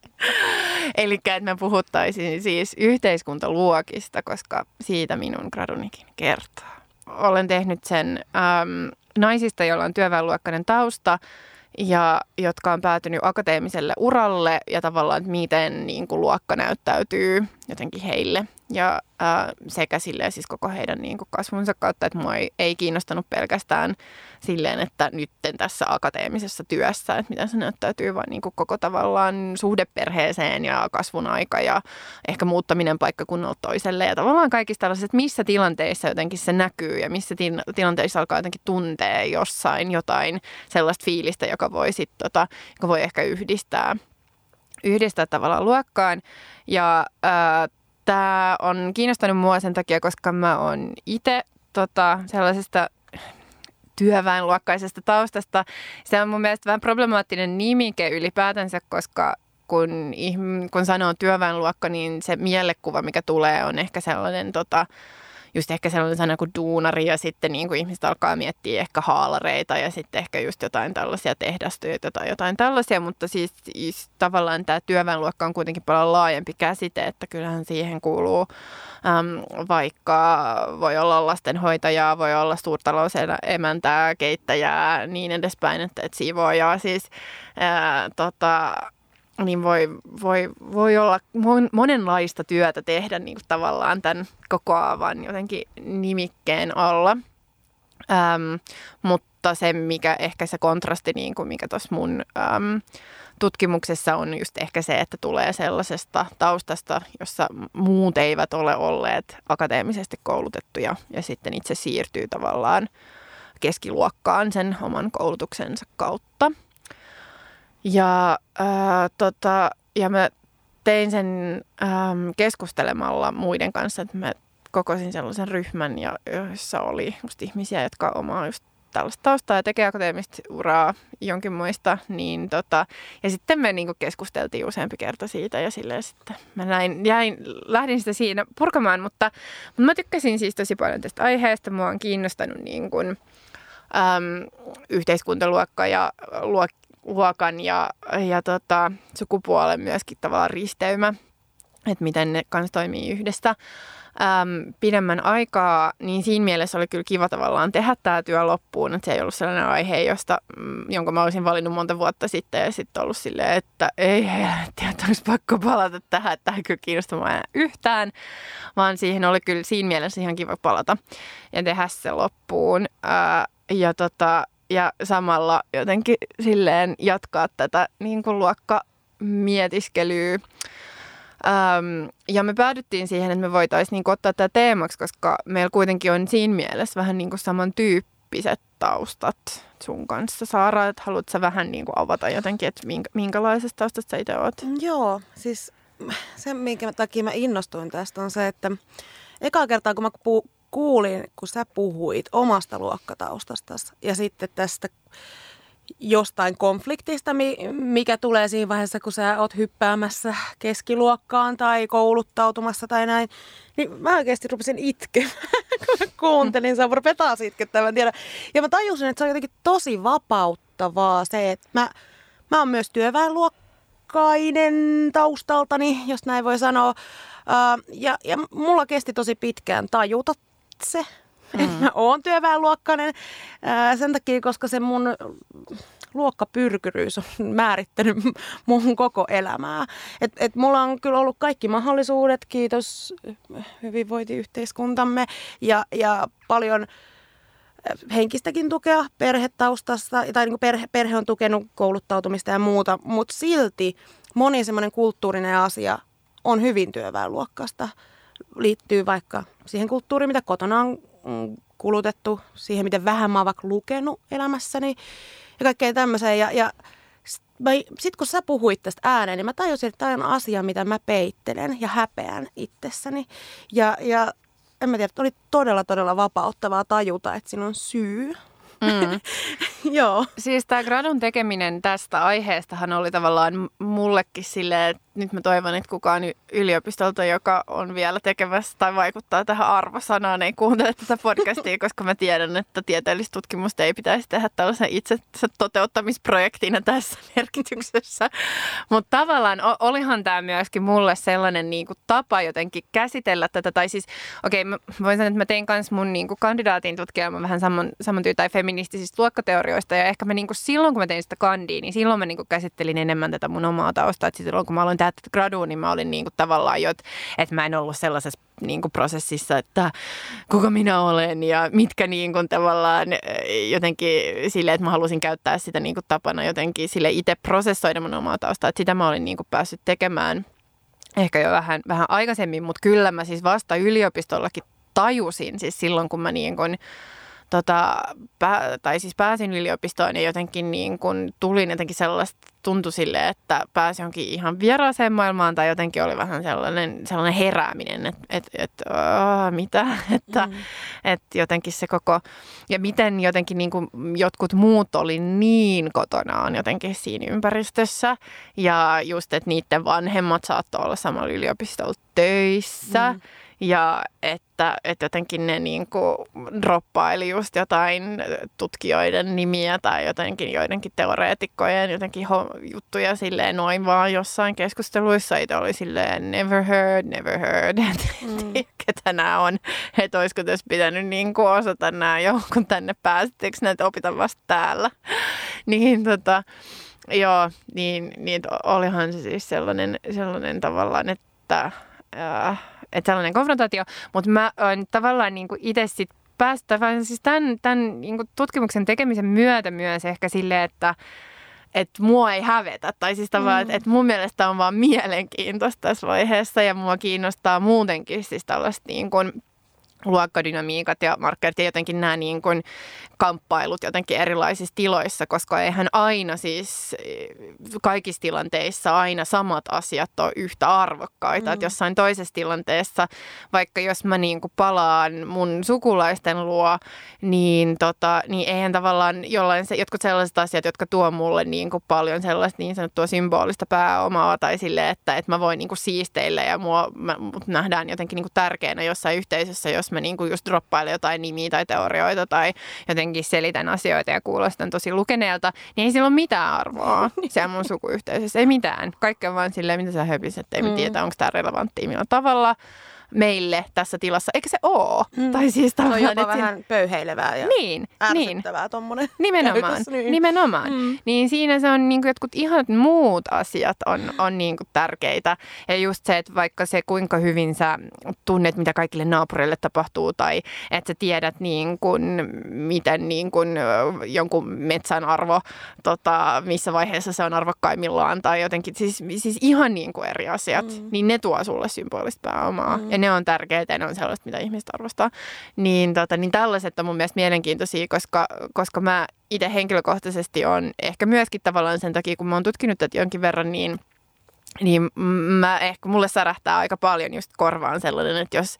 Eli että me puhuttaisiin siis yhteiskuntaluokista, koska siitä minun gradunikin kertoo. Olen tehnyt sen ähm, naisista, joilla on työväenluokkainen tausta ja jotka on päätynyt akateemiselle uralle ja tavallaan, että miten niin kuin, luokka näyttäytyy jotenkin heille. Ja ää, sekä silleen siis koko heidän niin kuin kasvunsa kautta, että mua ei, ei kiinnostanut pelkästään silleen, että nyt tässä akateemisessa työssä, että miten se näyttäytyy, vaan niin kuin koko tavallaan suhde perheeseen ja kasvun aika ja ehkä muuttaminen paikkakunnalta toiselle ja tavallaan kaikista tällaiset, että missä tilanteissa jotenkin se näkyy ja missä tilanteissa alkaa jotenkin tuntea jossain jotain sellaista fiilistä, joka voi, sit, tota, joka voi ehkä yhdistää yhdistää tavallaan luokkaan. Ja ää, tämä on kiinnostanut mua sen takia, koska mä oon itse tota, sellaisesta työväenluokkaisesta taustasta. Se on mun mielestä vähän problemaattinen nimike ylipäätänsä, koska kun, kun sanoo työväenluokka, niin se mielekuva, mikä tulee, on ehkä sellainen tota, just ehkä sellainen kuin duunari ja sitten niin kuin ihmiset alkaa miettiä ehkä haalareita ja sitten ehkä just jotain tällaisia tehdastyötä tai jotain tällaisia, mutta siis, siis tavallaan tämä työväenluokka on kuitenkin paljon laajempi käsite, että kyllähän siihen kuuluu äm, vaikka voi olla lastenhoitajaa, voi olla suurtalousemäntää, keittäjää, niin edespäin, että, että siivoojaa siis ää, tota, niin voi, voi, voi olla mon, monenlaista työtä tehdä niin kuin tavallaan tämän kokoavan jotenkin nimikkeen alla. Ähm, mutta se, mikä ehkä se kontrasti, niin kuin mikä tuossa mun äm, tutkimuksessa on just ehkä se, että tulee sellaisesta taustasta, jossa muut eivät ole olleet akateemisesti koulutettuja ja sitten itse siirtyy tavallaan keskiluokkaan sen oman koulutuksensa kautta. Ja, ää, tota, ja mä tein sen äm, keskustelemalla muiden kanssa, että mä kokosin sellaisen ryhmän, ja, jossa oli just ihmisiä, jotka omaa just tällaista taustaa ja tekee akateemista uraa jonkin muista, niin tota, ja sitten me niin keskusteltiin useampi kerta siitä ja silleen sitten mä näin, jäin, lähdin sitä siinä purkamaan, mutta, mutta mä tykkäsin siis tosi paljon tästä aiheesta, mua on kiinnostanut niin kuin, äm, yhteiskuntaluokka ja luok, luokan ja, ja tota, sukupuolen myöskin tavallaan risteymä, että miten ne kanssa toimii yhdestä äm, pidemmän aikaa, niin siinä mielessä oli kyllä kiva tavallaan tehdä tämä työ loppuun, että se ei ollut sellainen aihe, josta, mm, jonka mä olisin valinnut monta vuotta sitten ja sitten ollut silleen, että ei helvetti, että olisi pakko palata tähän, että tämä ei kyllä kiinnosta mua yhtään, vaan siihen oli kyllä siinä mielessä ihan kiva palata ja tehdä se loppuun. Ää, ja tota, ja samalla jotenkin silleen jatkaa tätä niin kuin luokkamietiskelyä. Ähm, ja me päädyttiin siihen, että me voitaisiin niin ottaa tämä teemaksi, koska meillä kuitenkin on siinä mielessä vähän niin kuin samantyyppiset taustat sun kanssa. Saara, että haluatko vähän niin kuin avata jotenkin, että minkä, minkälaisesta taustasta sä itse oot? Joo, siis se, minkä takia mä innostuin tästä on se, että eka kertaa kun mä kuulin, kun sä puhuit omasta luokkataustasta ja sitten tästä jostain konfliktista, mikä tulee siinä vaiheessa, kun sä oot hyppäämässä keskiluokkaan tai kouluttautumassa tai näin, niin mä oikeasti rupesin itkemään, kun mä kuuntelin, sä rupeat taas itkettämään, mä tiedän. Ja mä tajusin, että se on jotenkin tosi vapauttavaa se, että mä, mä oon myös työväenluokkainen taustaltani, jos näin voi sanoa. ja, ja mulla kesti tosi pitkään tajuta itse, mm. että mä oon työväenluokkainen ää, sen takia, koska se mun luokkapyrkyryys on määrittänyt mun koko elämää. Et, et mulla on kyllä ollut kaikki mahdollisuudet, kiitos hyvinvointiyhteiskuntamme ja, ja paljon henkistäkin tukea perhetaustasta, tai niin perhe, perhe on tukenut kouluttautumista ja muuta, mutta silti moni semmoinen kulttuurinen asia on hyvin työväenluokkasta liittyy vaikka siihen kulttuuriin, mitä kotona on mm, kulutettu, siihen miten vähän mä oon vaikka lukenut elämässäni ja kaikkea tämmöiseen. Ja, ja sitten kun sä puhuit tästä ääneen, niin mä tajusin, että tämä on asia, mitä mä peittelen ja häpeän itsessäni. Ja, ja en mä tiedä, oli todella, todella vapauttavaa tajuta, että siinä on syy. Mm. Joo. Siis tämä gradun tekeminen tästä aiheestahan oli tavallaan mullekin silleen, että nyt mä toivon, että kukaan yliopistolta, joka on vielä tekemässä tai vaikuttaa tähän arvosanaan, ei kuuntele tätä podcastia, koska mä tiedän, että tieteellistä tutkimusta ei pitäisi tehdä tällaisen itse toteuttamisprojektina tässä merkityksessä. Mutta tavallaan olihan tämä myöskin mulle sellainen niin kuin tapa jotenkin käsitellä tätä. Tai siis, okei, okay, mä voin sanoa, että mä tein myös mun niin kuin kandidaatin tutkielman vähän saman, saman tai feministisistä luokkateorioista. Ja ehkä mä niin kuin silloin, kun mä tein sitä kandiin, niin silloin mä niin kuin käsittelin enemmän tätä mun omaa taustaa. Että silloin, kun mä aloin tätä graduun, niin mä olin niin kuin tavallaan jo, että, että mä en ollut sellaisessa niin kuin prosessissa, että kuka minä olen ja mitkä niin kuin tavallaan jotenkin sille, että mä halusin käyttää sitä niin kuin tapana jotenkin sille itse prosessoida mun omaa taustaa, että sitä mä olin niin kuin päässyt tekemään ehkä jo vähän, vähän aikaisemmin, mutta kyllä mä siis vasta yliopistollakin tajusin siis silloin, kun mä niin kuin, tota, pää, tai siis pääsin yliopistoon ja jotenkin niin kun tulin jotenkin sellaista, tuntui sille, että pääsi jonkin ihan vieraaseen maailmaan tai jotenkin oli vähän sellainen, sellainen herääminen, että et, et, oh, mitä, että mm. et jotenkin se koko, ja miten jotenkin niin kuin jotkut muut oli niin kotonaan jotenkin siinä ympäristössä ja just, että niiden vanhemmat saattoi olla samalla yliopistolla töissä. Mm Ja että, että jotenkin ne niin kuin droppaili just jotain tutkijoiden nimiä tai jotenkin joidenkin teoreetikkojen jotenkin juttuja silleen noin vaan jossain keskusteluissa. Itse oli silleen never heard, never heard, mm. ketä nämä on. Että olisiko tässä pitänyt niin kuin osata nämä jo, kun tänne pääsittekö näitä opita vasta täällä. niin tota, joo, niin, niin olihan se siis sellainen, sellainen tavallaan, että... Äh, että sellainen konfrontaatio, mutta mä oon tavallaan niin itse sitten päästä, vaan siis tämän, tämän niin tutkimuksen tekemisen myötä myös ehkä silleen, että että mua ei hävetä. Tai siis tavallaan, mm. että, että mun mielestä on vaan mielenkiintoista tässä vaiheessa ja mua kiinnostaa muutenkin siis tällaista niin kuin luokkadynamiikat ja markkerit ja jotenkin nämä niin kuin kamppailut jotenkin erilaisissa tiloissa, koska eihän aina siis kaikissa tilanteissa aina samat asiat ole yhtä arvokkaita. Mm. Että jossain toisessa tilanteessa, vaikka jos mä niin kuin palaan mun sukulaisten luo, niin, tota, niin eihän tavallaan jollain se, jotkut sellaiset asiat, jotka tuo mulle niin kuin paljon sellaista niin sanottua symbolista pääomaa tai sille, että, että mä voin niin kuin siisteillä ja mua, mä, mut nähdään jotenkin niin kuin tärkeänä jossain yhteisössä, jos mä niin kuin just droppailen jotain nimiä tai teorioita tai jotenkin selitän asioita ja kuulostan tosi lukeneelta, niin ei sillä ole mitään arvoa siellä mun sukuyhteisössä. Ei mitään. Kaikki on vaan silleen, mitä sä höpiset, ei mm. tiedä, onko tämä relevanttia millä tavalla meille tässä tilassa. Eikö se oo? Mm. Tai siis se on jopa että vähän siinä... pöyheilevää ja niin, ärsyttävää niin. tommonen Nimenomaan. Käytös, niin. Nimenomaan. Mm. Niin siinä se on niin kuin jotkut ihan muut asiat on, on niin kuin tärkeitä. Ja just se, että vaikka se kuinka hyvin sä tunnet, mitä kaikille naapureille tapahtuu tai että sä tiedät niin kuin, miten niin kuin jonkun metsän arvo, tota, missä vaiheessa se on arvokkaimmillaan tai jotenkin siis, siis ihan niin kuin eri asiat, mm. niin ne tuo sulle symbolista pääomaa. Mm. Ja ne on tärkeitä ja ne on sellaista, mitä ihmiset arvostaa. Niin, tota, niin tällaiset on mun mielestä mielenkiintoisia, koska, koska mä itse henkilökohtaisesti on ehkä myöskin tavallaan sen takia, kun mä oon tutkinut tätä jonkin verran, niin niin mä ehkä, mulle särähtää aika paljon just korvaan sellainen, että jos,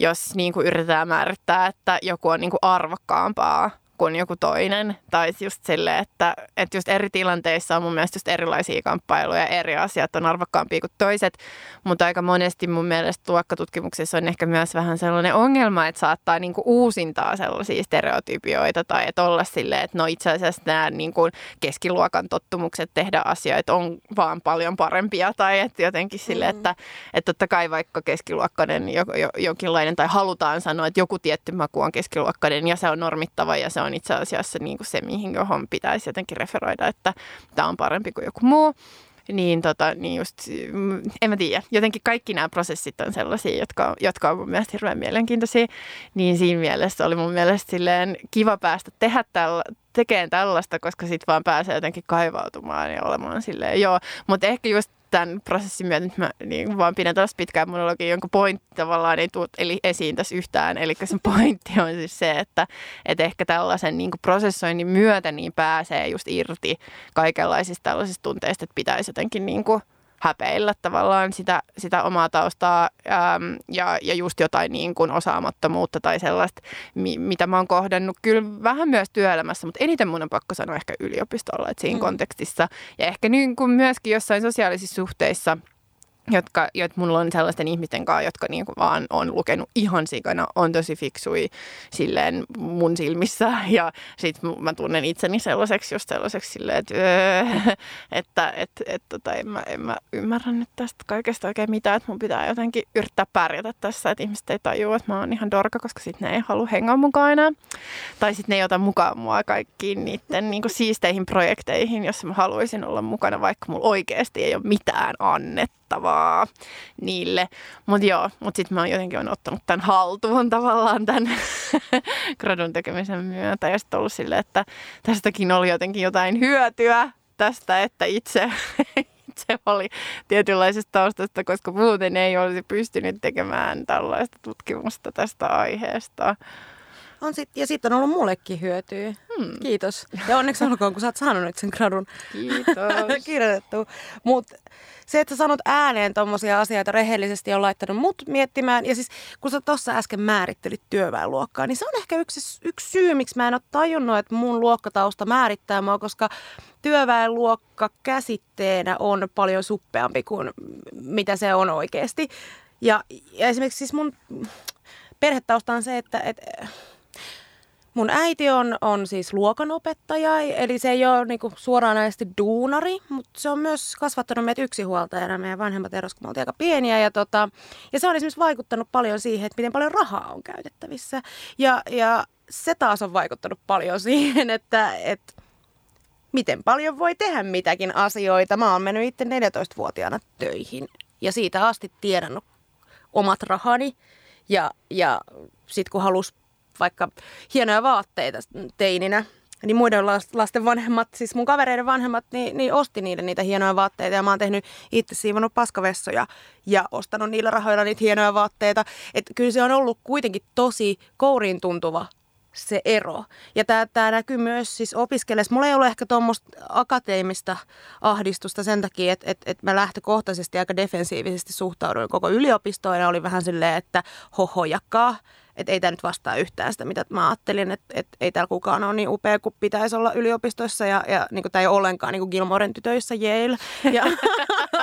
jos niin kuin yritetään määrittää, että joku on niin kuin arvokkaampaa kuin joku toinen. Tai just silleen, että, että just eri tilanteissa on mun mielestä just erilaisia kamppailuja, eri asiat on arvokkaampia kuin toiset. Mutta aika monesti mun mielestä luokkatutkimuksessa on ehkä myös vähän sellainen ongelma, että saattaa niinku uusintaa sellaisia stereotypioita tai että olla silleen, että no itse asiassa nämä niinku keskiluokan tottumukset tehdä asioita on vaan paljon parempia. Tai että jotenkin silleen, mm. että, että totta kai vaikka keskiluokkainen jo, jo, jonkinlainen tai halutaan sanoa, että joku tietty maku on keskiluokkainen ja se on normittava ja se on itse asiassa niin kuin se, mihin johon pitäisi jotenkin referoida, että tämä on parempi kuin joku muu. Niin, tota, niin just, mm, en mä tiedä, jotenkin kaikki nämä prosessit on sellaisia, jotka, jotka on mun mielestä hirveän mielenkiintoisia. Niin siinä mielessä oli mun mielestä silleen kiva päästä tehdä tällä, tekemään tällaista, koska sitten vaan pääsee jotenkin kaivautumaan ja olemaan silleen, joo. Mutta ehkä just tämän prosessin myötä että mä niin vaan pidän taas pitkään monologia, jonka pointti tavallaan ei tule eli esiin tässä yhtään. Eli se pointti on siis se, että, että ehkä tällaisen niin prosessoinnin myötä niin pääsee just irti kaikenlaisista tällaisista tunteista, että pitäisi jotenkin niin kuin häpeillä tavallaan sitä, sitä omaa taustaa äm, ja, ja just jotain niin kuin osaamattomuutta tai sellaista, mi, mitä mä oon kohdannut kyllä vähän myös työelämässä, mutta eniten mun on pakko sanoa ehkä yliopistolla, että siinä mm. kontekstissa ja ehkä niin kuin myöskin jossain sosiaalisissa suhteissa – jotka, jotka mulla on sellaisten ihmisten kanssa, jotka niinku vaan on lukenut ihan sikana, on tosi fiksui silleen mun silmissä ja sit mä tunnen itseni sellaiseksi just sellaiseksi silleen, että, öö, että et, et, tota, en, mä, en mä ymmärrä nyt tästä kaikesta oikein mitään, että mun pitää jotenkin yrittää pärjätä tässä, että ihmiset ei tajua, että mä oon ihan dorka, koska sit ne ei halua hengaa mukaan enää. Tai sitten ne ei ota mukaan mua kaikkiin niiden niinku siisteihin projekteihin, jos mä haluaisin olla mukana, vaikka mulla oikeasti ei ole mitään annettu kiinnostavaa niille. Mutta joo, mutta sitten mä oon jotenkin on ottanut tämän haltuun tavallaan tämän gradun tekemisen myötä. Ja sitten ollut silleen, että tästäkin oli jotenkin jotain hyötyä tästä, että itse itse oli tietynlaisesta taustasta, koska muuten ei olisi pystynyt tekemään tällaista tutkimusta tästä aiheesta. On sit, ja sitten on ollut mullekin hyötyä. Hmm. Kiitos. Ja onneksi olkoon, kun sä oot saanut nyt sen gradun Kiitos. kirjoitettu. Mutta se, että sä sanot ääneen tommosia asioita rehellisesti on laittanut mut miettimään. Ja siis kun sä tuossa äsken määrittelit työväenluokkaa, niin se on ehkä yksi, yksi syy, miksi mä en ole tajunnut, että mun luokkatausta määrittää mua, koska työväenluokka käsitteenä on paljon suppeampi kuin mitä se on oikeasti. Ja, ja esimerkiksi siis mun perhetausta on se, että, että Mun äiti on, on siis luokanopettaja, eli se ei ole niinku suoranaisesti duunari, mutta se on myös kasvattanut meitä yksinhuoltajana. Meidän vanhemmat eros, kun me aika pieniä. Ja, tota, ja se on esimerkiksi vaikuttanut paljon siihen, että miten paljon rahaa on käytettävissä. Ja, ja se taas on vaikuttanut paljon siihen, että, että miten paljon voi tehdä mitäkin asioita. Mä oon mennyt itse 14-vuotiaana töihin ja siitä asti tiedannut omat rahani. Ja, ja sitten kun halus vaikka hienoja vaatteita teininä, niin muiden lasten vanhemmat, siis mun kavereiden vanhemmat, niin, niin osti niille niitä hienoja vaatteita. Ja mä oon tehnyt itse siivonut paskavessoja ja ostanut niillä rahoilla niitä hienoja vaatteita. Että kyllä se on ollut kuitenkin tosi kouriin tuntuva se ero. Ja tämä näkyy myös siis opiskellessa. Mulla ei ole ehkä tuommoista akateemista ahdistusta sen takia, että, että, että mä lähtökohtaisesti aika defensiivisesti suhtauduin koko yliopistoon ja oli vähän silleen, että hohojakaa että ei tämä nyt vastaa yhtään sitä, mitä mä ajattelin, että, että ei täällä kukaan ole niin upea kuin pitäisi olla yliopistossa ja, ja niin tämä ei ole ollenkaan niin Gilmoren tytöissä Yale. Ja,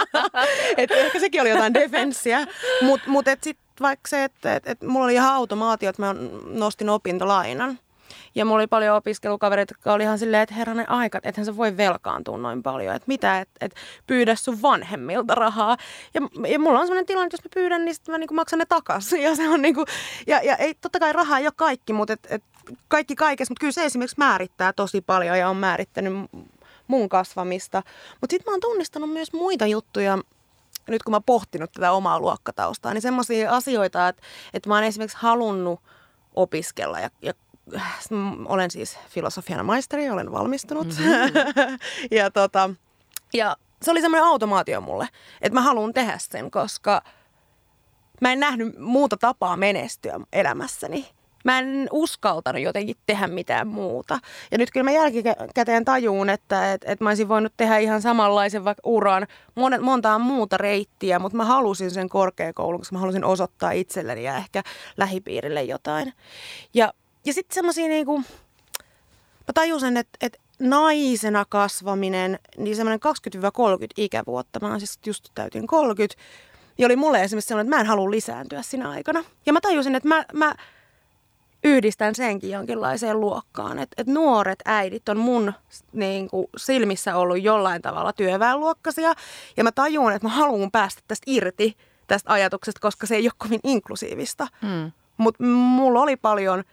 et ehkä sekin oli jotain defenssiä, mutta mut, mut sitten vaikka se, että et, et mulla oli ihan automaatio, että mä nostin opintolainan – ja mulla oli paljon opiskelukavereita, jotka oli ihan silleen, että herranen aika, että ethän sä voi velkaantua noin paljon. Että mitä, että et pyydä sun vanhemmilta rahaa. Ja, ja mulla on sellainen tilanne, että jos mä pyydän, niin sitten mä niinku maksan ne takaisin. Ja se on niinku, ja, ja ei, totta kai rahaa ei ole kaikki, mutta et, et kaikki kaikessa. Mutta kyllä se esimerkiksi määrittää tosi paljon ja on määrittänyt mun kasvamista. Mutta sitten mä oon tunnistanut myös muita juttuja, nyt kun mä pohtinut tätä omaa luokkataustaa, niin semmoisia asioita, että, että mä oon esimerkiksi halunnut opiskella ja, ja olen siis filosofian maisteri, olen valmistunut. Mm-hmm. ja, tota, ja se oli semmoinen automaatio mulle, että mä haluan tehdä sen, koska mä en nähnyt muuta tapaa menestyä elämässäni. Mä en uskaltanut jotenkin tehdä mitään muuta. Ja nyt kyllä mä jälkikäteen tajuun, että, että, että mä olisin voinut tehdä ihan samanlaisen vaikka uran, montaa muuta reittiä, mutta mä halusin sen korkeakoulun, koska mä halusin osoittaa itselleni ja ehkä lähipiirille jotain. Ja ja sitten semmoisia niinku, mä tajusin, että, että naisena kasvaminen, niin semmoinen 20-30 ikävuotta, mä siis just täytin 30, ja oli mulle esimerkiksi sellainen, että mä en halua lisääntyä siinä aikana. Ja mä tajusin, että mä, mä yhdistän senkin jonkinlaiseen luokkaan. Että et nuoret äidit on mun niin kuin, silmissä ollut jollain tavalla työväenluokkaisia. Ja mä tajun, että mä haluan päästä tästä irti tästä ajatuksesta, koska se ei ole kovin inklusiivista. Mm. Mutta mulla oli paljon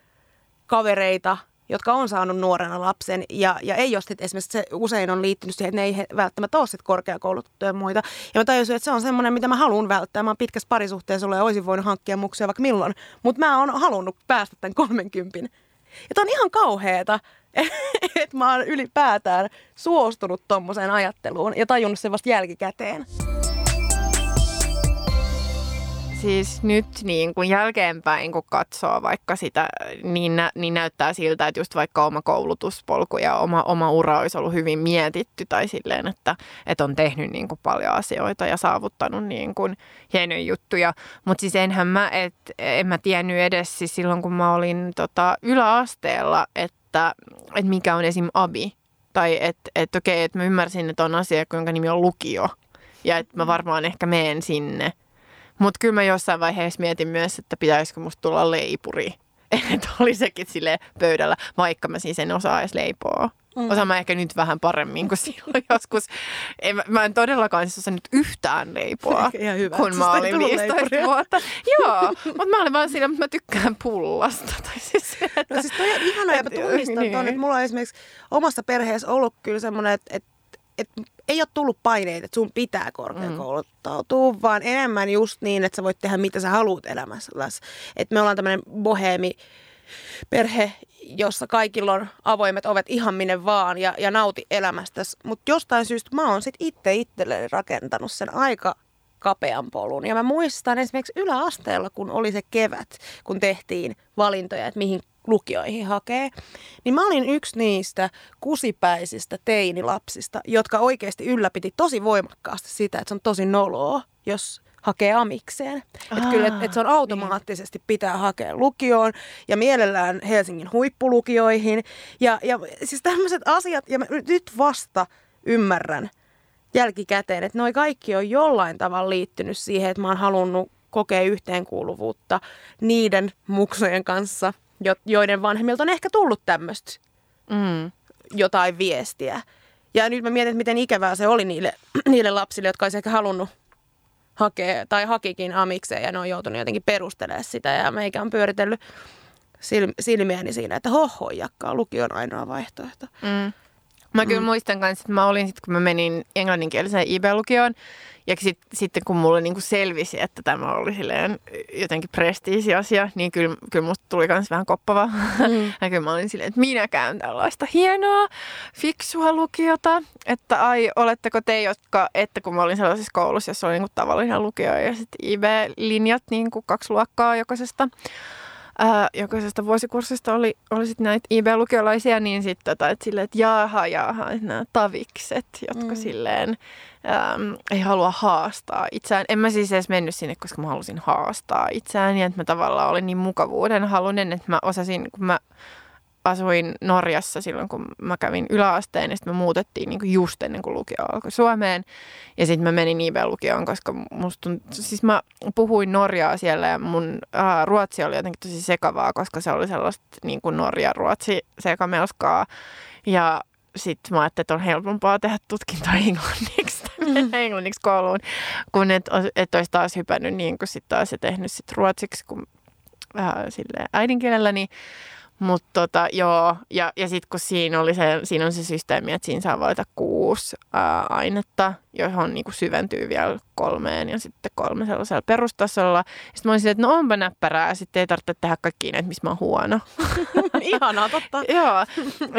kavereita, jotka on saanut nuorena lapsen ja, ja ei ole sitten esimerkiksi se usein on liittynyt siihen, että ne ei välttämättä ole sitten korkeakouluttuja ja muita. Ja mä tajusin, että se on semmoinen, mitä mä haluan välttää. Mä oon pitkässä parisuhteessa ollut ja olisin voinut hankkia muksia vaikka milloin, mutta mä oon halunnut päästä tämän 30. Ja on ihan kauheeta, että mä oon ylipäätään suostunut tommoseen ajatteluun ja tajunnut sen vasta jälkikäteen siis nyt niin kuin jälkeenpäin, kun katsoo vaikka sitä, niin, nä, niin näyttää siltä, että just vaikka oma koulutuspolku ja oma, oma ura olisi ollut hyvin mietitty tai silleen, että, että on tehnyt niin kuin paljon asioita ja saavuttanut niin kuin hienoja juttuja. Mutta siis enhän mä, et, en mä tiennyt edes siis silloin, kun mä olin tota, yläasteella, että, että mikä on esim. abi. Tai että et, okei, että mä ymmärsin, että on asia, jonka nimi on lukio. Ja että mä varmaan ehkä menen sinne – mutta kyllä mä jossain vaiheessa mietin myös, että pitäisikö musta tulla leipuri. Että oli sekin sille pöydällä, vaikka mä siis en osaa edes leipoa. Mm. Osaan mä ehkä nyt vähän paremmin kuin silloin joskus. En, mä en todellakaan siis nyt yhtään leipoa, hyvä, kun mä olin 15 leipuria. vuotta. Joo, mutta mä olin vaan siinä, että mä tykkään pullasta. Tai siis, että, no siis toi on ihana, että tunnistan niin. ton, että mulla on esimerkiksi omassa perheessä ollut kyllä semmoinen, että, että että ei ole tullut paineita, että sun pitää korkeakouluttautua, mm. vaan enemmän just niin, että sä voit tehdä mitä sä haluat elämässä. Että me ollaan tämmöinen boheemi perhe, jossa kaikilla on avoimet ovet ihan minne vaan ja, ja nauti elämästä. Mutta jostain syystä mä oon sitten itse itselleni rakentanut sen aika kapean polun. Ja mä muistan esimerkiksi yläasteella, kun oli se kevät, kun tehtiin valintoja, että mihin lukioihin hakee, niin mä olin yksi niistä kusipäisistä teinilapsista, jotka oikeasti ylläpiti tosi voimakkaasti sitä, että se on tosi noloa, jos hakee amikseen. Että kyllä, että et se on automaattisesti pitää hakea lukioon ja mielellään Helsingin huippulukioihin. Ja, ja siis tämmöiset asiat, ja mä nyt vasta ymmärrän jälkikäteen, että noi kaikki on jollain tavalla liittynyt siihen, että mä oon halunnut kokee yhteenkuuluvuutta niiden muksojen kanssa, joiden vanhemmilta on ehkä tullut tämmöistä mm. jotain viestiä. Ja nyt mä mietin, että miten ikävää se oli niille, niille lapsille, jotka olisi ehkä halunnut hakea tai hakikin amikseen ja ne on joutunut jotenkin perustelemaan sitä ja meikä on pyöritellyt silmiäni siinä, että hohojakkaa, lukio on ainoa vaihtoehto. Mm. Mä kyllä mm. muistan kanssa, että mä olin sitten, kun mä menin englanninkieliseen IB-lukioon. Ja sit, sitten kun mulle niinku selvisi, että tämä oli silleen jotenkin prestiisi asia, niin kyllä, kyllä musta tuli myös vähän koppava. Mm. ja kyllä mä olin silleen, että minä käyn tällaista hienoa, fiksua lukiota. Että ai, oletteko te, jotka, että kun mä olin sellaisessa koulussa, jossa oli niinku tavallinen lukio ja sitten IB-linjat, niinku kaksi luokkaa jokaisesta ää, jokaisesta vuosikurssista oli, oli sit näitä IB-lukiolaisia, niin sitten tota, että silleen, että jaaha, jaaha, että nämä tavikset, jotka mm. silleen äm, ei halua haastaa itseään. En mä siis edes mennyt sinne, koska mä halusin haastaa itseään ja että mä tavallaan olin niin mukavuuden halunen, että mä osasin, kun mä asuin Norjassa silloin, kun mä kävin yläasteen, ja sitten me muutettiin niin kuin just ennen kuin lukio alkoi Suomeen. Ja sitten mä menin IB-lukioon, koska musta tunt, siis mä puhuin Norjaa siellä, ja mun ää, ruotsi oli jotenkin tosi sekavaa, koska se oli sellaista niin kuin Norja-ruotsi sekamelskaa. Ja sitten mä ajattelin, että on helpompaa tehdä tutkintoa englanniksi, mm. englanniksi kouluun, kun et, et olisi taas hypännyt niin kuin sit taas ja tehnyt sit ruotsiksi kun, ää, äidinkielellä, niin mutta tota, joo, ja, ja sitten kun siinä, oli se, siinä on se systeemi, että siinä saa valita kuusi ää, ainetta, johon niinku syventyy vielä kolmeen ja sitten kolme sellaisella perustasolla. Sitten mä olisin, että no onpa näppärää, sitten ei tarvitse tehdä kaikki näitä, missä mä oon huono. Ihanaa, totta. joo,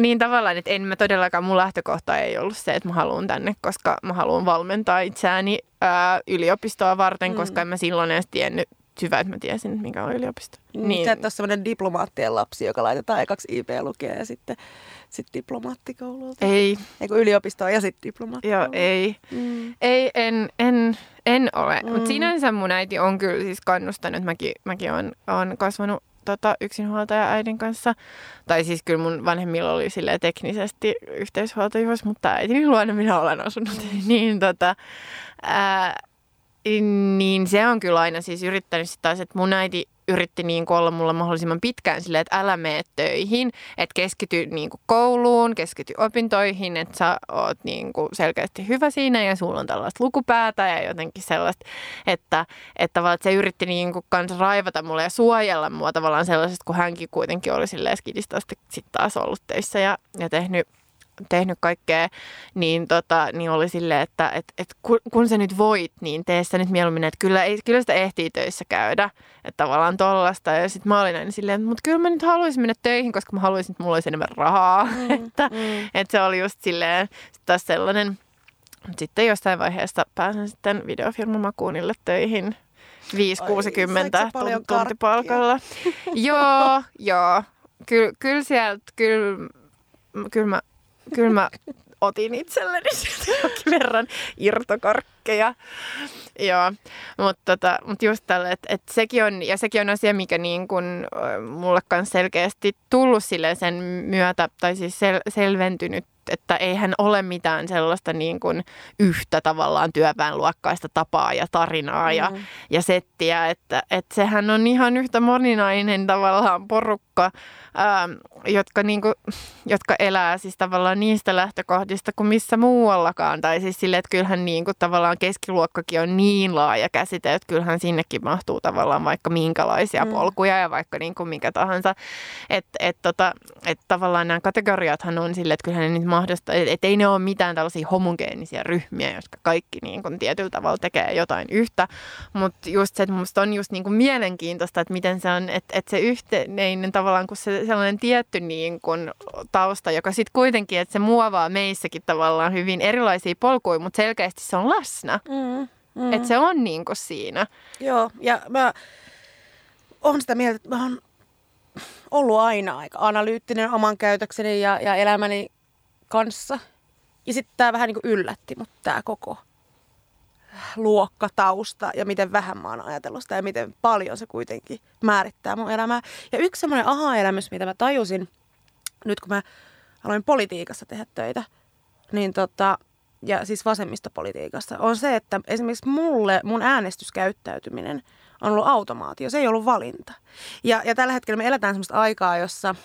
niin tavallaan, että en mä todellakaan, mun lähtökohta ei ollut se, että mä haluan tänne, koska mä haluan valmentaa itseäni ää, yliopistoa varten, mm. koska en mä silloin edes tiennyt hyvä, että mä tiesin, mikä on yliopisto. Niin. Sä et ole sellainen diplomaattien lapsi, joka laitetaan ekaksi IP-lukea ja sitten sit diplomaattikoululta. Ei. Eiku yliopistoa ja sitten diplomaattikoululta. Joo, ei. Mm. Ei, en, en, en ole. Mm. Mutta sinänsä mun äiti on kyllä siis kannustanut. Mäkin, mäkin olen, olen kasvanut tota, yksinhuoltaja äidin kanssa. Tai siis kyllä mun vanhemmilla oli sille teknisesti yhteishuoltajuus, mutta äitini luona minä olen asunut. Mm. niin tota, ää, niin se on kyllä aina siis yrittänyt sitä että mun äiti yritti niin olla mulla mahdollisimman pitkään silleen, että älä mene töihin, että keskity niin kuin kouluun, keskity opintoihin, että sä oot niin kuin selkeästi hyvä siinä ja sulla on tällaista lukupäätä ja jotenkin sellaista, että, että että se yritti niin kuin kans raivata mulle ja suojella mua tavallaan sellaisesta, kun hänkin kuitenkin oli silleen skidistä sitten taas ollut töissä ja, ja tehnyt tehnyt kaikkea, niin, tota, niin oli silleen, että et, et kun, kun sä nyt voit, niin tee sitä nyt mieluummin, että kyllä, ei, kyllä sitä ehtii töissä käydä. Että tavallaan tollasta. Ja sitten mä olin aina silleen, mutta kyllä mä nyt haluaisin mennä töihin, koska mä haluaisin, että mulla olisi enemmän rahaa. Mm, että, mm. että se oli just silleen taas sellainen. Sitten jossain vaiheessa pääsen sitten videofirmamakuunille töihin 5-60 tuntipalkalla. joo, joo. Kyllä, kyllä sieltä, kyllä, kyllä mä kyllä mä otin itselleni sieltä jonkin verran irtokarkkeja. Joo, mutta tota, mut just tälle, että et sekin on, ja sekin on asia, mikä niin kun, mulle kanssa selkeästi tullut sille sen myötä, tai siis sel, selventynyt että eihän ole mitään sellaista niin kuin yhtä tavallaan työväenluokkaista tapaa ja tarinaa mm. ja, ja settiä, että, että sehän on ihan yhtä moninainen tavallaan porukka, ää, ähm, jotka, niin kuin, jotka elää siis tavallaan niistä lähtökohdista kuin missä muuallakaan. Tai siis sille, että kyllähän niin kuin, tavallaan keskiluokkakin on niin laaja käsite, että kyllähän sinnekin mahtuu tavallaan vaikka minkälaisia mm. polkuja ja vaikka niin kuin mikä tahansa. Että et, tota, et tavallaan nämä kategoriathan on sille, että kyllähän ne nyt mahdollista, että et ei ne ole mitään tällaisia homogeenisia ryhmiä, jotka kaikki niin kuin tietyllä tavalla tekee jotain yhtä. Mutta just se, että musta on just niin kuin mielenkiintoista, että miten se on, että, että se yhteinen tavallaan, kun se sellainen tietty niin kuin tausta, joka sitten kuitenkin, että se muovaa meissäkin tavallaan hyvin erilaisia polkuja, mutta selkeästi se on läsnä. Mm, mm. Että se on niin kuin siinä. Joo, ja mä oon sitä mieltä, että mä oon ollut aina aika analyyttinen oman käytökseni ja, ja elämäni kanssa. Ja sitten tämä vähän niin kuin yllätti mut tämä koko luokkatausta ja miten vähän mä oon ajatellut sitä ja miten paljon se kuitenkin määrittää mun elämää. Ja yksi semmoinen aha-elämys, mitä mä tajusin nyt kun mä aloin politiikassa tehdä töitä, niin tota, ja siis vasemmistopolitiikassa, on se, että esimerkiksi mulle mun äänestyskäyttäytyminen on ollut automaatio. Se ei ollut valinta. Ja, ja tällä hetkellä me eletään sellaista aikaa, jossa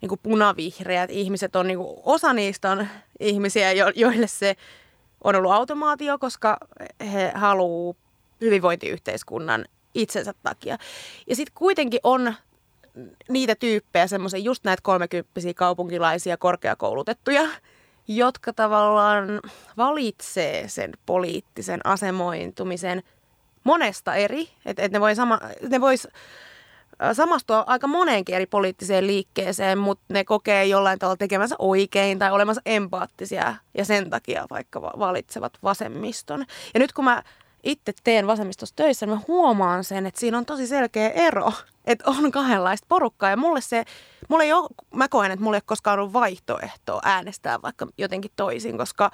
niin kuin punavihreät ihmiset on, niin kuin, osa niistä on ihmisiä, jo, joille se on ollut automaatio, koska he haluaa hyvinvointiyhteiskunnan itsensä takia. Ja sitten kuitenkin on niitä tyyppejä, semmoisia just näitä kolmekymppisiä kaupunkilaisia korkeakoulutettuja, jotka tavallaan valitsee sen poliittisen asemointumisen monesta eri, että et ne voi, sama, ne vois samastua aika moneenkin eri poliittiseen liikkeeseen, mutta ne kokee jollain tavalla tekemänsä oikein tai olemassa empaattisia ja sen takia vaikka valitsevat vasemmiston. Ja nyt kun mä itse teen vasemmistossa töissä, niin mä huomaan sen, että siinä on tosi selkeä ero, että on kahdenlaista porukkaa. Ja mulle se, mulle ei ole, mä koen, että mulle ei ole koskaan ollut vaihtoehtoa äänestää vaikka jotenkin toisin, koska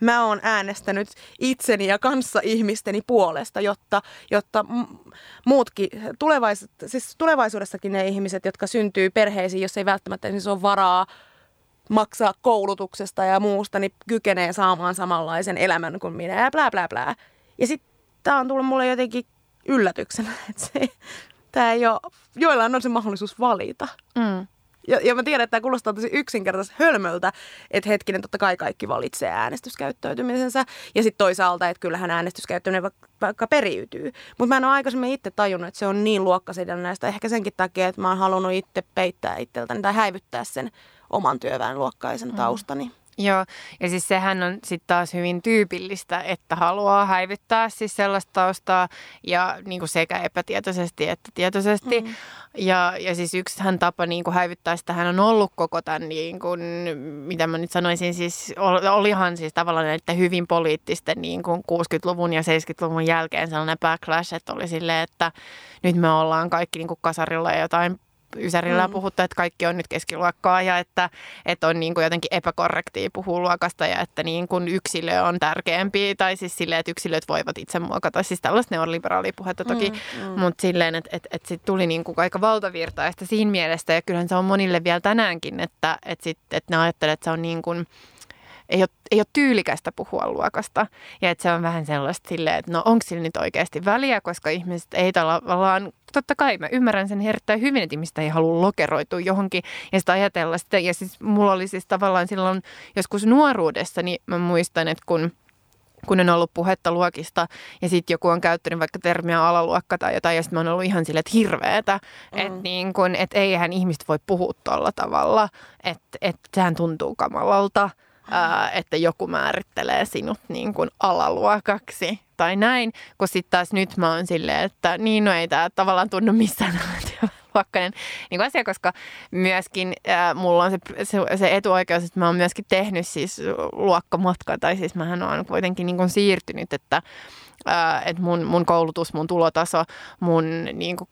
mä oon äänestänyt itseni ja kanssa ihmisteni puolesta, jotta, jotta muutkin, tulevais, siis tulevaisuudessakin ne ihmiset, jotka syntyy perheisiin, jos ei välttämättä siis ole varaa maksaa koulutuksesta ja muusta, niin kykenee saamaan samanlaisen elämän kuin minä ja blää blää blää. Ja sitten tämä on tullut mulle jotenkin yllätyksenä, että se, tämä ei ole, joillain on se mahdollisuus valita. Mm. Ja, ja mä tiedän, että tämä kuulostaa tosi yksinkertaisesti hölmöltä, että hetkinen, totta kai kaikki valitsee äänestyskäyttäytymisensä. Ja sitten toisaalta, että kyllähän äänestyskäyttäytyminen vaikka, vaikka periytyy. Mutta mä en ole aikaisemmin itse tajunnut, että se on niin luokkasidonnaista. Ehkä senkin takia, että mä oon halunnut itse peittää itseltäni tai häivyttää sen oman työväenluokkaisen mm. taustani. Mm. Joo, ja siis sehän on sitten taas hyvin tyypillistä, että haluaa häivyttää siis sellaista taustaa ja niin kuin sekä epätietoisesti että tietoisesti. Mm. Ja, ja siis yksihän tapa niin kuin häivyttää sitä hän on ollut koko tämän, niin kuin, mitä mä nyt sanoisin, siis olihan siis tavallaan että hyvin poliittisten niin kuin 60-luvun ja 70-luvun jälkeen sellainen backlash, että oli silleen, että nyt me ollaan kaikki niin kuin kasarilla ja jotain Ysärillä mm. puhuttu, että kaikki on nyt keskiluokkaa ja että, että on niin kuin jotenkin epäkorrektia puhua luokasta ja että niin kuin yksilö on tärkeämpi tai siis silleen, että yksilöt voivat itse muokata. Siis tällaista neoliberaalia puhetta toki, mm, mm. mutta silleen, että, että, että sitten tuli niin kuin aika valtavirtaista siinä mielessä ja kyllähän se on monille vielä tänäänkin, että, että, sit, että ne ajattelee, että se on niin kuin – ei ole, ei ole tyylikästä puhua luokasta. Ja että se on vähän sellaista silleen, että no onko sillä nyt oikeasti väliä, koska ihmiset ei tavallaan, totta kai mä ymmärrän sen erittäin hyvin, että ihmiset ei halua lokeroitua johonkin ja sitä ajatella sitä. Ja siis mulla oli siis tavallaan silloin joskus nuoruudessa, niin mä muistan, että kun kun on ollut puhetta luokista ja sitten joku on käyttänyt vaikka termiä alaluokka tai jotain ja sitten mä oon ollut ihan silleen, että hirveetä, mm. että niin kun, et eihän ihmiset voi puhua tuolla tavalla, että et sehän tuntuu kamalalta että joku määrittelee sinut niin kuin alaluokaksi tai näin, kun sitten taas nyt mä oon silleen, että niin no ei tämä tavallaan tunnu missään luokkainen niin asia, koska myöskin ää, mulla on se, se, se etuoikeus, että mä oon myöskin tehnyt siis luokkamatkaa, tai siis mähän oon kuitenkin niin kuin siirtynyt, että että mun, mun koulutus, mun tulotaso, mun niin kuin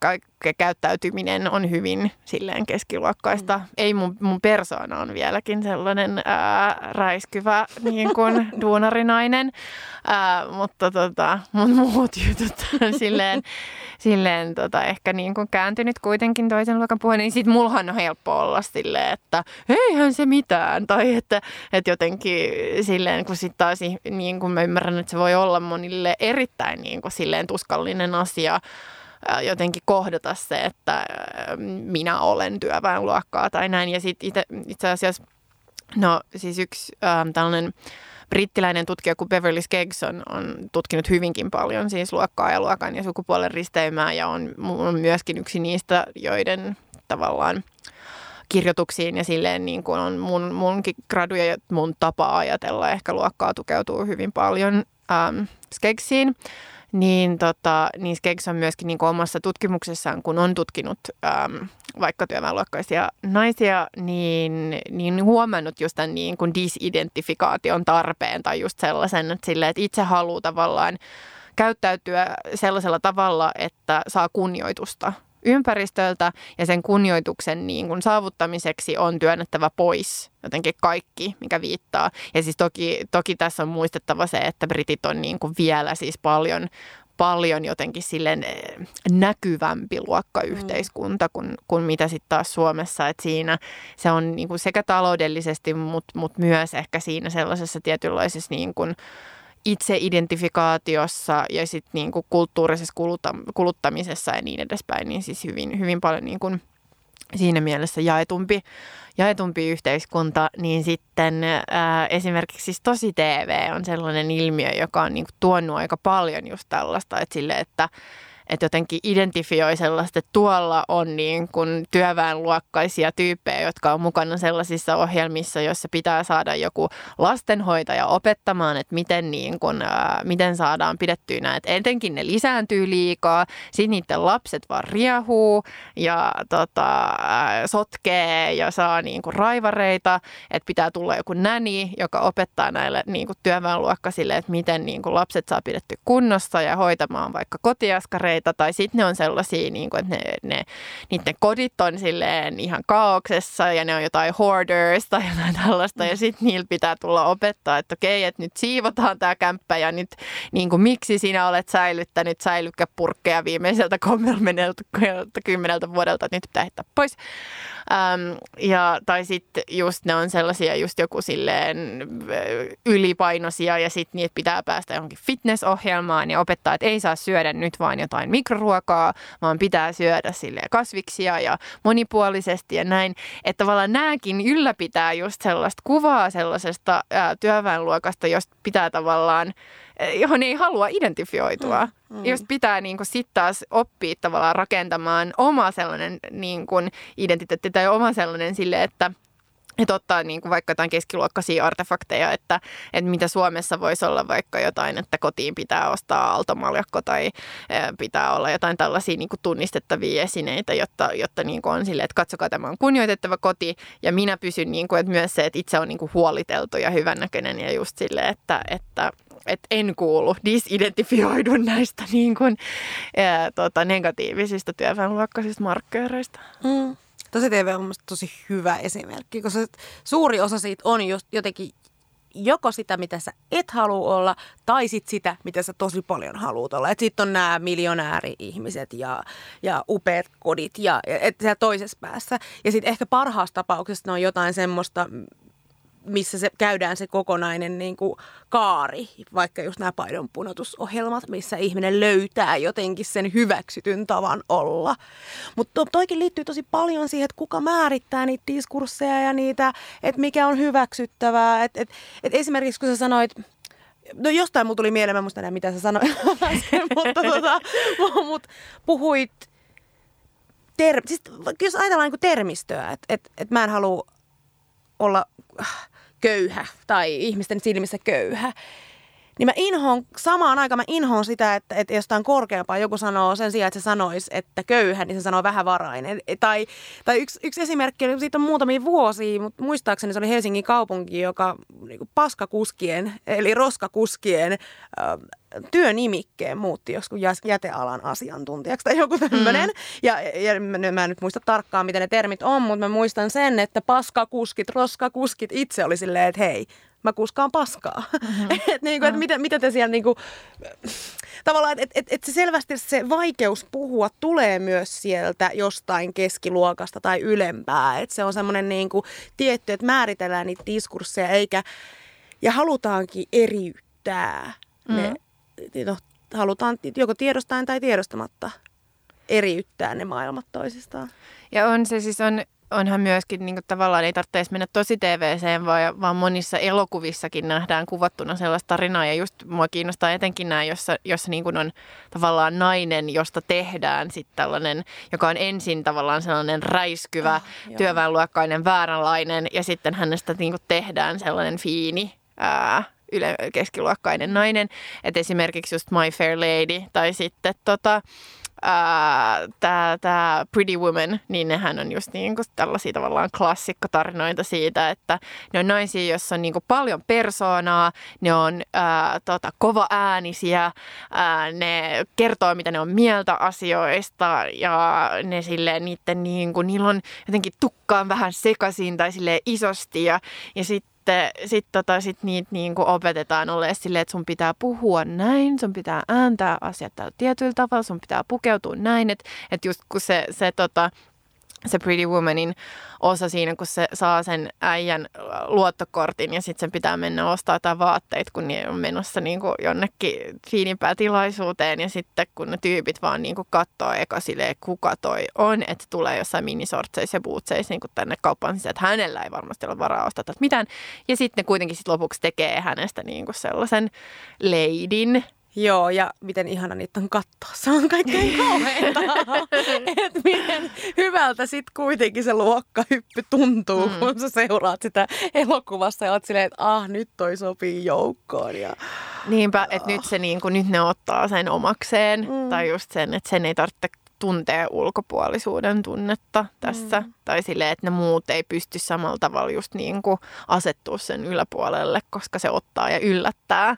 käyttäytyminen on hyvin silleen keskiluokkaista. Mm. Ei mun, mun persoona on vieläkin sellainen ää, räiskyvä niin kuin duunarinainen, ää, mutta tota, mun muut jutut on silleen, silleen tota, ehkä niin kuin kääntynyt kuitenkin toisen luokan puolen, niin sit mullahan on helppo olla silleen, että eihän se mitään. Tai että, että jotenkin silleen, kun sitten taas niin kuin mä ymmärrän, että se voi olla monille erittäin niin kuin silleen tuskallinen asia, jotenkin kohdata se, että minä olen työväenluokkaa tai näin. Ja sitten itse asiassa, no siis yksi ähm, tällainen brittiläinen tutkija kuin Beverly Skeggs on, on tutkinut hyvinkin paljon siis luokkaa ja luokan ja sukupuolen risteymää ja on, on myöskin yksi niistä, joiden tavallaan kirjoituksiin ja silleen niin kuin on mun, munkin graduja ja mun tapa ajatella ehkä luokkaa tukeutuu hyvin paljon ähm, Skeggsiin niin, tota, niin Skeggs on myöskin niin omassa tutkimuksessaan, kun on tutkinut äm, vaikka työväenluokkaisia naisia, niin, niin huomannut just tämän niin kuin disidentifikaation tarpeen tai just sellaisen, että, sille, että itse haluaa tavallaan käyttäytyä sellaisella tavalla, että saa kunnioitusta ympäristöltä ja sen kunnioituksen niin kuin saavuttamiseksi on työnnettävä pois jotenkin kaikki, mikä viittaa. Ja siis toki, toki tässä on muistettava se, että britit on niin kuin vielä siis paljon paljon jotenkin silleen eh, näkyvämpi luokkayhteiskunta kuin, kuin mitä sitten taas Suomessa. Että siinä se on niin kuin sekä taloudellisesti, mutta mut myös ehkä siinä sellaisessa tietynlaisessa niin kuin, itseidentifikaatiossa ja sitten niin kuin kulttuurisessa kuluttamisessa ja niin edespäin, niin siis hyvin, hyvin paljon niin kuin siinä mielessä jaetumpi, jaetumpi yhteiskunta, niin sitten ää, esimerkiksi siis tosi TV on sellainen ilmiö, joka on niin kuin tuonut aika paljon just tällaista, että sille, että että jotenkin identifioi sellaista, että tuolla on niin kuin työväenluokkaisia tyyppejä, jotka on mukana sellaisissa ohjelmissa, joissa pitää saada joku lastenhoitaja opettamaan, että miten, niin kuin, ää, miten saadaan pidettyä näitä. Etenkin ne lisääntyy liikaa, sitten niiden lapset vaan riehuu ja tota, sotkee ja saa niin kuin raivareita, että pitää tulla joku näni, joka opettaa näille niin kuin työväenluokkaisille, että miten niin kuin lapset saa pidetty kunnossa ja hoitamaan vaikka kotiaskareita perheitä tai sitten ne on sellaisia, niin kuin, että ne, ne, niiden kodit on silleen ihan kaauksessa ja ne on jotain hoarders tai jotain tällaista ja sitten niillä pitää tulla opettaa, että okei, että nyt siivotaan tämä kämppä ja nyt niin kuin, miksi sinä olet säilyttänyt säilykkäpurkkeja viimeiseltä kymmeneltä vuodelta, että nyt pitää heittää pois. Ähm, ja, tai sitten just ne on sellaisia just joku silleen ylipainoisia ja sitten niitä pitää päästä johonkin fitnessohjelmaan ja opettaa, että ei saa syödä nyt vaan jotain mikroruokaa, vaan pitää syödä sille kasviksia ja monipuolisesti ja näin. Että tavallaan nämäkin ylläpitää just sellaista kuvaa sellaisesta ää, työväenluokasta, josta pitää tavallaan johon ei halua identifioitua. Mm, mm. Jos pitää niin sitten taas oppia tavallaan rakentamaan oma sellainen niin kuin identiteetti tai oma sellainen sille, että että ottaa niin kuin vaikka jotain keskiluokkaisia artefakteja, että, että mitä Suomessa voisi olla vaikka jotain, että kotiin pitää ostaa aaltomaljakko tai pitää olla jotain tällaisia niin kuin tunnistettavia esineitä, jotta, jotta niin kuin on silleen, että katsokaa tämä on kunnioitettava koti ja minä pysyn niin kuin, että myös se, että itse on niin kuin huoliteltu ja hyvännäköinen ja just silleen, että, että, että en kuulu, disidentifioidun näistä niin kuin, ää, tota, negatiivisista työväenluokkaisista markkeereista. Mm. Tosi TV on tosi hyvä esimerkki, koska suuri osa siitä on just jotenkin joko sitä, mitä sä et halua olla, tai sit sitä, mitä sä tosi paljon haluat olla. Sitten on nämä miljonääri-ihmiset ja, ja upeat kodit ja et siellä toisessa päässä. Ja sitten ehkä parhaassa tapauksessa ne on jotain semmoista, missä se käydään se kokonainen niin kuin kaari, vaikka just nämä paidonpunotusohjelmat, missä ihminen löytää jotenkin sen hyväksytyn tavan olla. Mutta to, toikin liittyy tosi paljon siihen, että kuka määrittää niitä diskursseja ja niitä, että mikä on hyväksyttävää. Et, et, et esimerkiksi kun sä sanoit, No jostain mulla tuli mieleen, mä muistan enää mitä sä sanoit, mutta tota, mut puhuit ter- siis, jos ajatellaan niin termistöä, että et, et mä en halua olla köyhä tai ihmisten silmissä köyhä. Niin mä inhoon, samaan aikaan mä inhoon sitä, että, että jostain korkeampaa joku sanoo sen sijaan, että se sanoisi, että köyhä, niin se sanoo vähävarainen. Tai, tai yksi, yksi esimerkki, siitä on muutamia vuosia, mutta muistaakseni se oli Helsingin kaupunki, joka niin paskakuskien, eli roskakuskien äh, työnimikkeen muutti joskus jätealan asiantuntijaksi tai joku tämmöinen. Mm. Ja, ja mä en nyt muista tarkkaan, miten ne termit on, mutta mä muistan sen, että paskakuskit, roskakuskit itse oli silleen, että hei, mä kuskaan paskaa. Mm-hmm. et niin kuin, et mitä, mitä te siellä niin kuin, tavallaan, että et, et, et se selvästi se vaikeus puhua tulee myös sieltä jostain keskiluokasta tai ylempää. Että se on semmoinen niin kuin, tietty, että määritellään niitä diskursseja eikä, ja halutaankin eriyttää mm. ne, no, halutaan joko tiedostaen tai tiedostamatta eriyttää ne maailmat toisistaan. Ja on se siis on onhan myöskin niin kuin, tavallaan ei tarvitse mennä tosi TVCen, vaan, vaan monissa elokuvissakin nähdään kuvattuna sellaista tarinaa. Ja just mua kiinnostaa etenkin nämä, jossa, jossa niin kuin on tavallaan nainen, josta tehdään sitten tällainen, joka on ensin tavallaan sellainen räiskyvä, oh, työväenluokkainen, vääränlainen. Ja sitten hänestä niin kuin tehdään sellainen fiini, ää, yle, keskiluokkainen nainen. Et esimerkiksi just My Fair Lady tai sitten tota, tämä Pretty Woman, niin nehän on just niin kuin tällaisia tavallaan klassikkotarinoita siitä, että ne on naisia, joissa on niin kuin paljon persoonaa, ne on ää, tota, kova äänisiä, ää, ne kertoo, mitä ne on mieltä asioista ja ne silleen, niiden niin kuin, niillä on jotenkin tukkaan vähän sekaisin tai silleen isosti ja, ja sitten sitten sit, tota, sit niitä niinku opetetaan olemaan silleen, että sun pitää puhua näin, sun pitää ääntää asiat tällä tietyllä tavalla, sun pitää pukeutua näin, että et just kun se, se tota, se Pretty Womanin osa siinä, kun se saa sen äijän luottokortin ja sitten sen pitää mennä ostaa jotain vaatteita, kun ne on menossa niin kuin jonnekin fiinimpään tilaisuuteen ja sitten kun ne tyypit vaan niin kuin katsoo eka silleen, kuka toi on, että tulee jossain minisortseissa ja bootseissa niin tänne kauppaan sisään, että hänellä ei varmasti ole varaa ostaa mitään. Ja sitten kuitenkin sit lopuksi tekee hänestä niin kuin sellaisen leidin, Joo, ja miten ihana niitä on katsoa. Se on kaikkein kauheinta. että miten hyvältä sitten kuitenkin se luokkahyppy tuntuu, mm. kun sä seuraat sitä elokuvassa ja oot silleen, että ah, nyt toi sopii joukkoon. Ja... Niinpä, että nyt, se, niin kun, nyt ne ottaa sen omakseen. Mm. Tai just sen, että sen ei tarvitse tuntee ulkopuolisuuden tunnetta tässä. Mm. Tai silleen, että ne muut ei pysty samalla tavalla just niin kuin asettua sen yläpuolelle, koska se ottaa ja yllättää.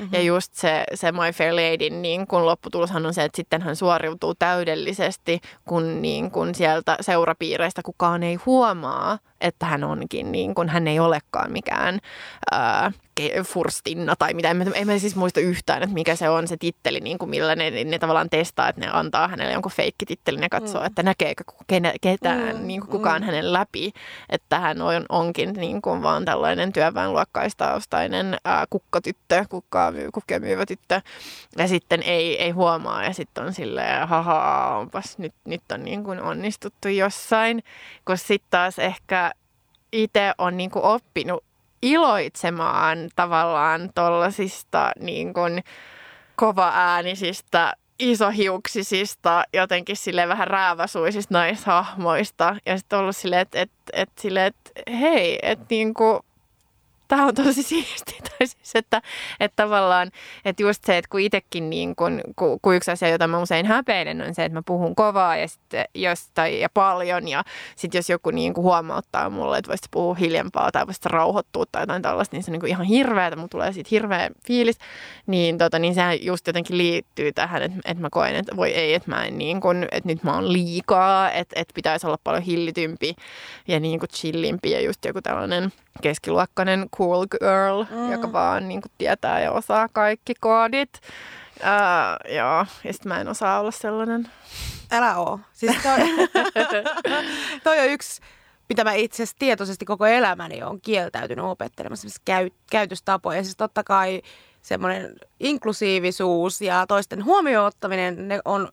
Mm-hmm. Ja just se, se My Fair Lady, niin kun lopputuloshan on se, että sitten hän suoriutuu täydellisesti, kun, niin kun sieltä seurapiireistä kukaan ei huomaa, että hän onkin, niin kun hän ei olekaan mikään ää, furstinna tai mitä. En mä, en mä siis muista yhtään, että mikä se on se titteli, niin kuin millä ne, ne tavallaan testaa, että ne antaa hänelle jonkun feikkitittelin ja katsoo, mm. että näkeekö ketään, mm. niin kuin kukaan mm. hänen läpi. Että hän on, onkin niin kuin vaan tällainen työväenluokkaistaustainen ää, kukkatyttö, kukkaa myy. Ja sitten ei, ei huomaa ja sitten on silleen, haha, onpas nyt, nyt on niin kuin onnistuttu jossain. Kun sitten taas ehkä itse on niin kuin oppinut iloitsemaan tavallaan tollasista niin kuin kova-äänisistä isohiuksisista, jotenkin sille vähän rääväsuisista naishahmoista. Ja sitten ollut silleen, että et, et, sille, et, hei, että niinku, tämä on tosi siisti. Tai siis, että, että tavallaan, että just se, että kun itsekin niin kun, kun, kun yksi asia, jota mä usein häpeinen, on se, että mä puhun kovaa ja, sitten, jos, tai, ja paljon. Ja sitten jos joku niin kuin huomauttaa mulle, että voisit puhua hiljempaa tai voisit rauhoittua tai jotain tällaista, niin se on niin kuin ihan hirveätä. Mulla tulee siitä hirveä fiilis. Niin, tota, niin sehän just jotenkin liittyy tähän, että, että mä koen, että voi ei, että mä en niin kuin, että nyt mä oon liikaa, että, että pitäisi olla paljon hillitympi ja niin kuin chillimpi ja just joku tällainen keskiluokkainen cool girl, mm. joka vaan niin kuin, tietää ja osaa kaikki koodit. Uh, joo, ja sitten mä en osaa olla sellainen. Älä oo. Siis toi, toi on yksi, mitä mä itse asiassa tietoisesti koko elämäni on kieltäytynyt opettelemassa, siis käy, käytöstapoja. Siis totta kai semmoinen inklusiivisuus ja toisten huomioon ottaminen, ne on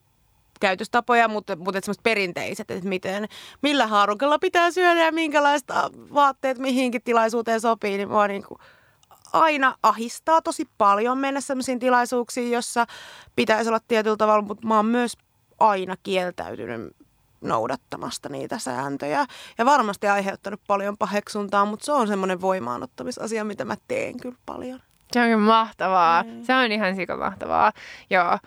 käytöstapoja, mutta, mutta semmoiset perinteiset, että miten, millä haarukalla pitää syödä ja minkälaista vaatteet mihinkin tilaisuuteen sopii, niin mua niin kuin aina ahistaa tosi paljon mennä sellaisiin tilaisuuksiin, jossa pitäisi olla tietyllä tavalla, mutta mä oon myös aina kieltäytynyt noudattamasta niitä sääntöjä. Ja varmasti aiheuttanut paljon paheksuntaa, mutta se on semmoinen voimaanottamisasia, mitä mä teen kyllä paljon. Se on mahtavaa. Mm. Se on ihan sikamahtavaa. Joo.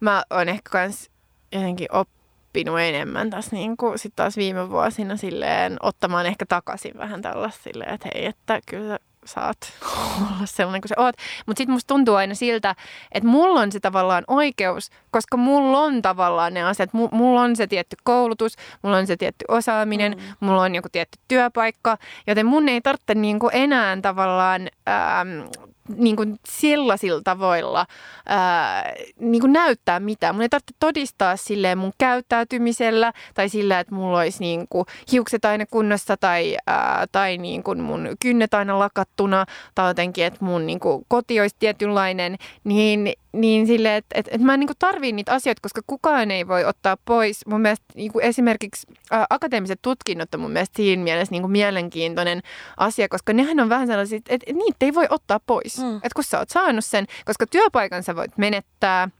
Mä oon ehkä kans jotenkin oppinut enemmän tässä niin kuin sit taas viime vuosina silleen ottamaan ehkä takaisin vähän tällaista silleen, että hei, että kyllä saat olla sellainen kuin sä oot. Mutta sitten musta tuntuu aina siltä, että mulla on se tavallaan oikeus, koska mulla on tavallaan ne asiat. Mulla on se tietty koulutus, mulla on se tietty osaaminen, mm. mulla on joku tietty työpaikka, joten mun ei tarvitse niinku enää tavallaan ähm, niin kuin sellaisilla tavoilla ää, niin kuin näyttää mitään. Mun ei tarvitse todistaa silleen mun käyttäytymisellä tai sillä, että mulla olisi niin kuin hiukset aina kunnossa tai, ää, tai niin kuin mun kynnet aina lakattuna tai jotenkin, että mun niin kuin koti olisi tietynlainen, niin niin sille, että et, et mä en niin tarvii niitä asioita, koska kukaan ei voi ottaa pois. Mun mielestä niin esimerkiksi ä, akateemiset tutkinnot on mun mielestä siinä mielessä niin mielenkiintoinen asia, koska nehän on vähän sellaisia, että et, et niitä ei voi ottaa pois. Mm. Että kun sä oot saanut sen, koska työpaikan sä voit menettää –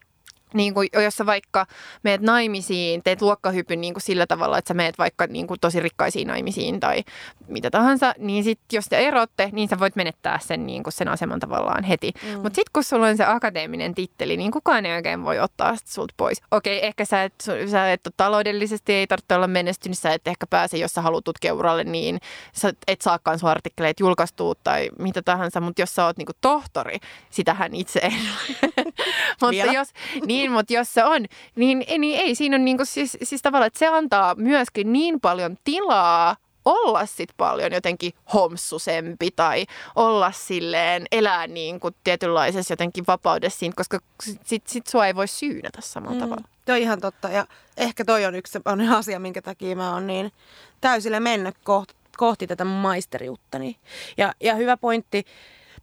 niin kuin, jos sä vaikka meet naimisiin, teet luokkahypyn niin kuin sillä tavalla, että sä meet vaikka niin kuin tosi rikkaisiin naimisiin tai mitä tahansa, niin sit, jos te erotte, niin sä voit menettää sen, niin kuin sen aseman tavallaan heti. Mm. Mutta sitten kun sulla on se akateeminen titteli, niin kukaan ei oikein voi ottaa sitä sulta pois. Okei, ehkä sä et, sä et ole taloudellisesti, ei tarvitse olla menestynyt, sä et ehkä pääse, jos sä haluat tutkiuralle, niin sä et saakaan sun artikkeleita julkaistua tai mitä tahansa, mutta jos sä oot niin kuin tohtori, sitähän itse ei Mutta jos, niin niin, mutta jos se on, niin, niin ei siinä on niinku siis, siis tavallaan, että se antaa myöskin niin paljon tilaa olla sit paljon jotenkin homsusempi tai olla silleen, elää niin kuin tietynlaisessa jotenkin vapaudessa siinä, koska sit, sit sua ei voi syynätä samalla mm. tavalla. On ihan totta ja ehkä toi on yksi sellainen asia, minkä takia mä oon niin täysille mennyt kohti, kohti tätä maisteriuttani. Ja, ja hyvä pointti,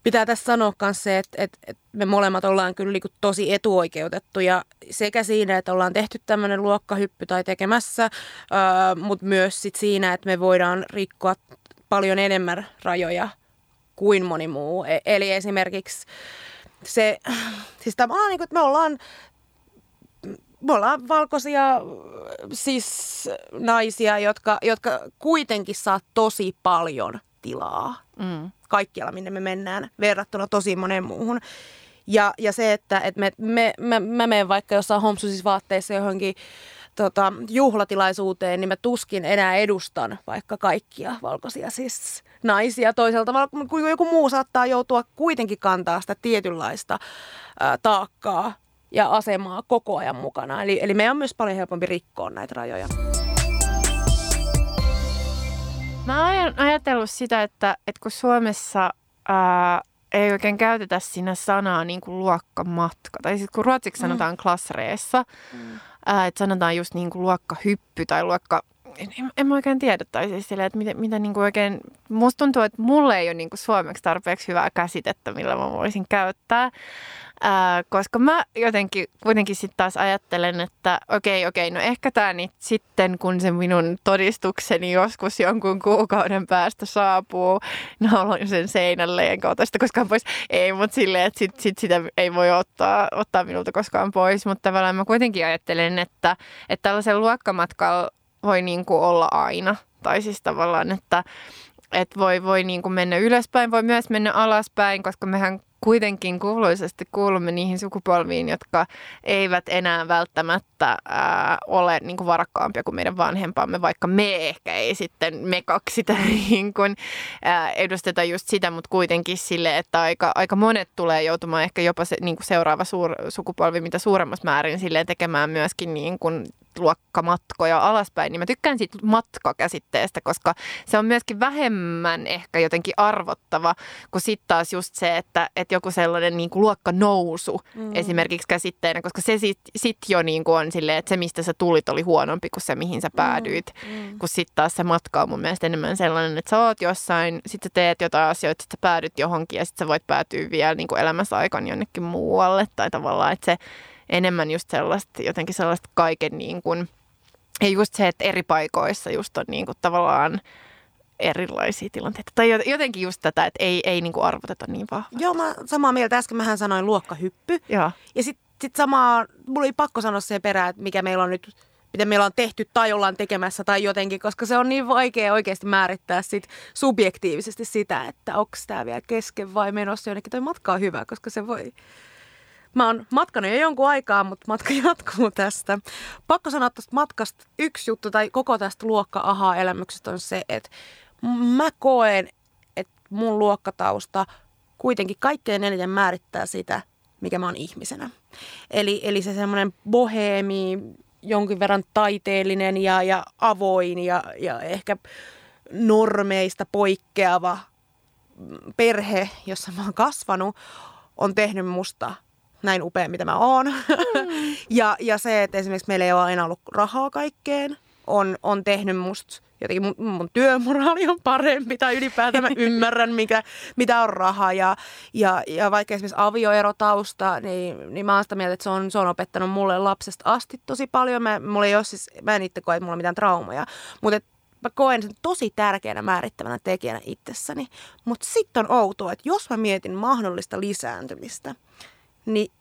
pitää tässä sanoa myös se, että, että, että me molemmat ollaan kyllä niin tosi etuoikeutettuja sekä siinä, että ollaan tehty tämmöinen luokkahyppy tai tekemässä, äh, mutta myös sit siinä, että me voidaan rikkoa paljon enemmän rajoja kuin moni muu. E- eli esimerkiksi se, siis tavallaan niin kuin, että me ollaan me ollaan valkoisia siis naisia, jotka, jotka kuitenkin saa tosi paljon tilaa mm. Kaikkialla, minne me mennään verrattuna tosi moneen muuhun. Ja, ja se, että, että me, me, me, mä menen vaikka jossain homsusissa vaatteissa johonkin tota, juhlatilaisuuteen, niin mä tuskin enää edustan vaikka kaikkia valkoisia siis naisia. Toisaalta kun joku muu saattaa joutua kuitenkin kantaa sitä tietynlaista ää, taakkaa ja asemaa koko ajan mukana. Eli, eli meidän on myös paljon helpompi rikkoa näitä rajoja. Mä oon ajatellut sitä, että, että kun Suomessa ää, ei oikein käytetä siinä sanaa niin kuin luokkamatka, tai siis kun ruotsiksi mm. sanotaan klassreessa, mm. ää, että sanotaan just niin kuin luokkahyppy tai luokka en, en, en mä oikein tiedä, tai siis sille, että mitä, mitä niin kuin oikein, musta tuntuu, että mulle ei ole niin kuin suomeksi tarpeeksi hyvää käsitettä, millä mä voisin käyttää. Ää, koska mä jotenkin kuitenkin sitten taas ajattelen, että okei, okei, no ehkä tämä nyt sitten, kun se minun todistukseni joskus jonkun kuukauden päästä saapuu, naulon sen seinälle, enkä ota sitä koskaan pois. Ei, mutta silleen, että sit, sit sitä ei voi ottaa, ottaa minulta koskaan pois, mutta tavallaan mä kuitenkin ajattelen, että, että tällaisen luokkamatkalla voi niin kuin olla aina. Tai siis tavallaan, että, että voi, voi niin kuin mennä ylöspäin, voi myös mennä alaspäin, koska mehän kuitenkin kuuluisesti kuulumme niihin sukupolviin, jotka eivät enää välttämättä ää, ole niin kuin varakkaampia kuin meidän vanhempamme, vaikka me ehkä ei sitten, me kaksi sitä niin kuin, ää, edusteta just sitä, mutta kuitenkin sille, että aika, aika monet tulee joutumaan ehkä jopa se, niin kuin seuraava suur, sukupolvi mitä suuremmassa määrin silleen tekemään myöskin niin kuin luokkamatkoja alaspäin, niin mä tykkään siitä matkakäsitteestä, koska se on myöskin vähemmän ehkä jotenkin arvottava kuin sitten taas just se, että, että joku sellainen niin kuin luokkanousu mm. esimerkiksi käsitteenä, koska se sitten sit jo niin kuin on silleen, että se mistä sä tulit oli huonompi kuin se mihin sä päädyit, mm. Mm. kun sitten taas se matka on mun mielestä enemmän sellainen, että sä oot jossain, sitten sä teet jotain asioita, sitten sä päädyt johonkin ja sitten sä voit päätyä vielä niin kuin elämässä aikaan jonnekin muualle tai tavallaan, että se enemmän just sellaista, jotenkin sellaista kaiken niin kuin, ja just se, että eri paikoissa just on niin kuin tavallaan erilaisia tilanteita. Tai jotenkin just tätä, että ei, ei niin kuin arvoteta niin vahvasti. Joo, mä samaa mieltä. Äsken mähän sanoin luokkahyppy. Joo. Ja sitten sit samaa, mulla oli pakko sanoa sen perään, että mikä meillä on nyt miten meillä on tehty tai ollaan tekemässä tai jotenkin, koska se on niin vaikea oikeasti määrittää sit subjektiivisesti sitä, että onko tämä vielä kesken vai menossa jonnekin. Toi matka on hyvä, koska se voi Mä oon matkanut jo jonkun aikaa, mutta matka jatkuu tästä. Pakko sanoa tästä matkasta yksi juttu tai koko tästä luokka-aha-elämyksestä on se, että mä koen, että mun luokkatausta kuitenkin kaikkein eniten määrittää sitä, mikä mä oon ihmisenä. Eli, eli se semmoinen boheemi, jonkin verran taiteellinen ja, ja avoin ja, ja ehkä normeista poikkeava perhe, jossa mä oon kasvanut, on tehnyt musta näin upea, mitä mä oon. Mm. ja, ja se, että esimerkiksi meillä ei ole aina ollut rahaa kaikkeen, on, on tehnyt musta jotenkin mun, mun työmoraali on parempi tai ylipäätään mä ymmärrän, mikä, mitä on raha. Ja, ja, ja vaikka esimerkiksi avioerotausta, niin, niin mä oon sitä mieltä, että se on, se on opettanut mulle lapsesta asti tosi paljon. Mä, mulla ei ole siis, mä en itse koe, että mulla on mitään traumaja, mutta mä koen sen tosi tärkeänä määrittävänä tekijänä itsessäni. Mutta sitten on outoa, että jos mä mietin mahdollista lisääntymistä, niin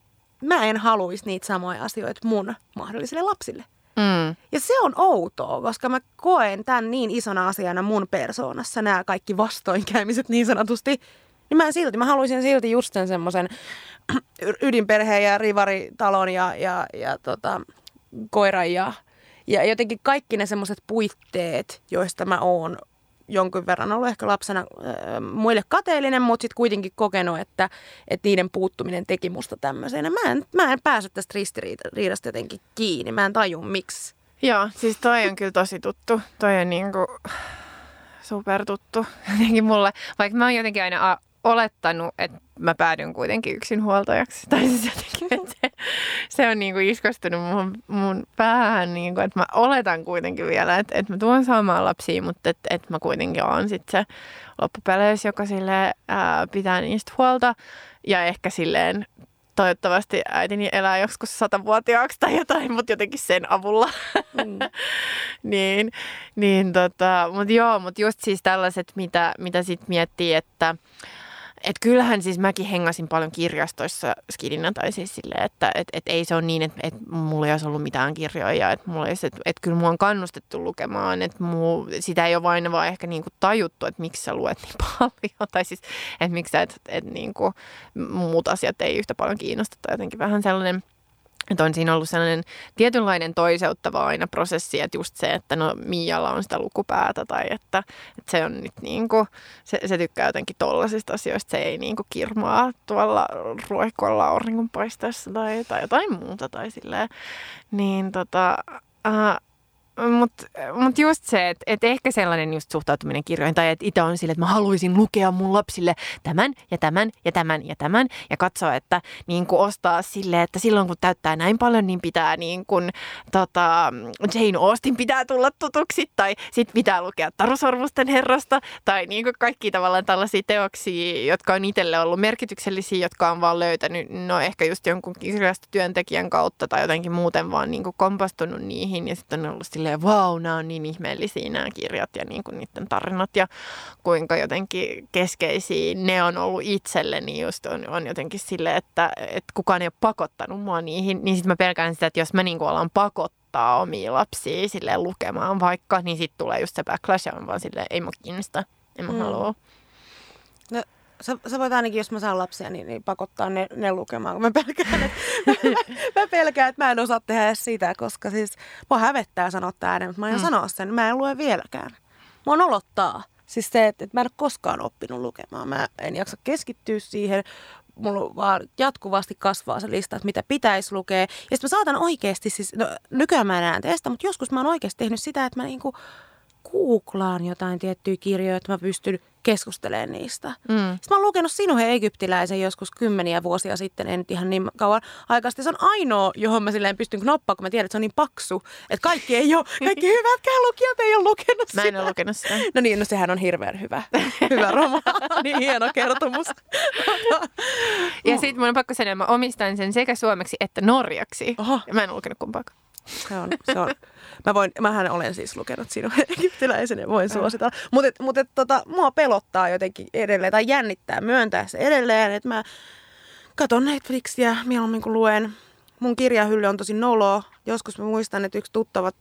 mä en haluaisi niitä samoja asioita mun mahdollisille lapsille. Mm. Ja se on outoa, koska mä koen tämän niin isona asiana mun persoonassa, nämä kaikki vastoinkäymiset niin sanotusti. Niin mä en silti, mä haluaisin silti just sen semmoisen ydinperheen ja rivaritalon ja, ja, ja tota, koiran ja, ja jotenkin kaikki ne semmoiset puitteet, joista mä oon jonkin verran ollut ehkä lapsena äh, muille kateellinen, mutta sitten kuitenkin kokenut, että, että niiden puuttuminen teki musta tämmöisenä. Mä en, mä en pääse tästä ristiriidasta jotenkin kiinni. Mä en taju miksi. Joo, siis toi on kyllä tosi tuttu. Toi on niinku supertuttu jotenkin mulle. Vaikka mä oon jotenkin aina a- olettanut, että mä päädyn kuitenkin yksinhuoltajaksi. Tai siis jotenkin, että se, se on niinku iskostunut mun, mun päähän, niinku, että mä oletan kuitenkin vielä, että, että mä tuon saamaan lapsia, mutta että, että mä kuitenkin oon sitten se loppupeleissä, joka sille ää, pitää niistä huolta. Ja ehkä silleen toivottavasti äitini elää joskus satavuotiaaksi tai jotain, mutta jotenkin sen avulla. Mm. niin, niin tota, mutta joo, mutta just siis tällaiset, mitä, mitä sitten miettii, että et kyllähän siis mäkin hengasin paljon kirjastoissa skidinä tai siis silleen, että et, et ei se ole niin, että et mulla ei olisi ollut mitään kirjoja. Että et, et kyllä mua on kannustettu lukemaan. Että sitä ei ole vain vaan ehkä niinku tajuttu, että miksi sä luet niin paljon. Tai siis, että miksi sä, et, et niinku, muut asiat ei yhtä paljon kiinnosta. Tai jotenkin vähän sellainen – että on siinä ollut sellainen tietynlainen toiseuttava aina prosessi, että just se, että no Mialla on sitä lukupäätä tai että, että se on nyt niin kuin, se, se tykkää jotenkin tollasista asioista, se ei niin kuin kirmaa tuolla ruohikolla auringonpaistaessa tai, tai jotain muuta tai silleen. Niin tota, äh, mutta mut just se, että et ehkä sellainen just suhtautuminen kirjoihin, tai että itse on sille, että mä haluaisin lukea mun lapsille tämän ja tämän ja tämän ja tämän, ja katsoa, että niin kuin ostaa sille, että silloin kun täyttää näin paljon, niin pitää niin kuin, tota, Jane Austen pitää tulla tutuksi, tai sit pitää lukea Tarusormusten herrasta, tai niin kuin kaikki tavallaan tällaisia teoksia, jotka on itselle ollut merkityksellisiä, jotka on vaan löytänyt, no ehkä just jonkun kirjastotyöntekijän kautta, tai jotenkin muuten vaan niin kuin kompastunut niihin, ja sitten on ollut sille silleen, vau, nämä on niin ihmeellisiä nämä kirjat ja niin kuin niiden tarinat ja kuinka jotenkin keskeisiä ne on ollut itselleni just on, on jotenkin sille, että, että kukaan ei ole pakottanut mua niihin, niin sitten mä pelkään sitä, että jos mä niin kuin alan pakottaa omia lapsia sille lukemaan vaikka, niin sitten tulee just se backlash ja on vaan silleen, ei mua kiinnosta, en mä mm. halua. No, sä, sä voit ainakin, jos mä saan lapsia, niin, niin pakottaa ne, ne lukemaan. Mä pelkään, että, mä pelkään, että mä en osaa tehdä edes sitä, koska siis mua hävettää sanoa tämä ääneen, mutta mä en mm. sanoa sen. Mä en lue vieläkään. Mä oon olottaa. Siis se, että, että mä en ole koskaan oppinut lukemaan. Mä en jaksa keskittyä siihen. Mulla vaan jatkuvasti kasvaa se lista, että mitä pitäisi lukea. Ja sitten mä saatan oikeasti, siis no, nykyään mä enää teistä, mutta joskus mä oon oikeasti tehnyt sitä, että mä niinku googlaan jotain tiettyjä kirjoja, että mä pystyn keskustelemaan niistä. Mm. Sitten mä oon lukenut Sinuhe egyptiläisen joskus kymmeniä vuosia sitten, en nyt ihan niin kauan aikaa. Se on ainoa, johon mä silleen pystyn knoppaamaan, kun mä tiedän, että se on niin paksu. Että kaikki ei ole, kaikki hyvätkään lukijat ei ole lukenut sitä. Mä en ole lukenut sitä. No niin, no sehän on hirveän hyvä. Hyvä romaani, niin hieno kertomus. ja sitten mun on pakko sanoa, että mä omistan sen sekä suomeksi että norjaksi. Oho. Mä en ole lukenut kumpaakaan. Se on, se on. Mä voin, mähän olen siis lukenut sinun egyptiläisen ja voin suositella. Mutta mut, tota, mua pelottaa jotenkin edelleen tai jännittää myöntää se edelleen, että mä katon Netflixiä mieluummin kuin luen. Mun kirjahylly on tosi nolo. Joskus mä muistan, että yksi tuttava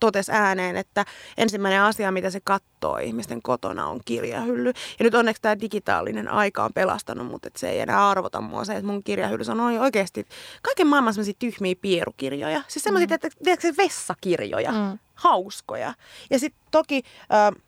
totesi ääneen, että ensimmäinen asia, mitä se katsoo ihmisten kotona, on kirjahylly. Ja nyt onneksi tämä digitaalinen aika on pelastanut, mutta se ei enää arvota mua se, että mun kirjahylly on oikeasti kaiken maailman sellaisia tyhmiä pierukirjoja. Siis semmoisia, mm. että tiedätkö, vessakirjoja, mm. hauskoja. Ja sitten toki... Äh,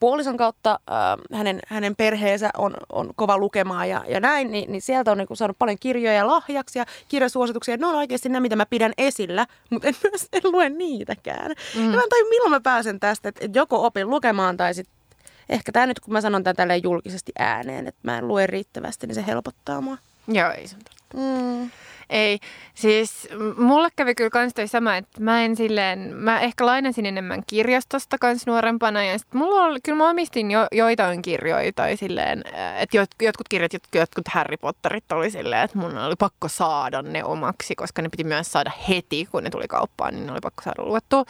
puolison kautta äh, hänen, hänen perheensä on, on kova lukemaan ja, ja näin, niin, niin sieltä on niin saanut paljon kirjoja lahjaksi ja kirjasuosituksia. Ne on oikeasti ne, mitä mä pidän esillä, mutta en myös en lue niitäkään. Mm. Ja mä en tajua, milloin mä pääsen tästä, että, joko opin lukemaan tai sitten ehkä tämä nyt, kun mä sanon tätä julkisesti ääneen, että mä en lue riittävästi, niin se helpottaa mua. Joo, ei se on totta. Mm. Ei, siis mulle kävi kyllä kans toi sama, että mä en silleen, mä ehkä lainasin enemmän kirjastosta kans nuorempana ja sit mulla oli, kyllä mä omistin jo, joitain kirjoja tai silleen, että jot, jotkut kirjat, jotkut, jotkut Harry Potterit oli silleen, että mun oli pakko saada ne omaksi, koska ne piti myös saada heti, kun ne tuli kauppaan, niin ne oli pakko saada luettua.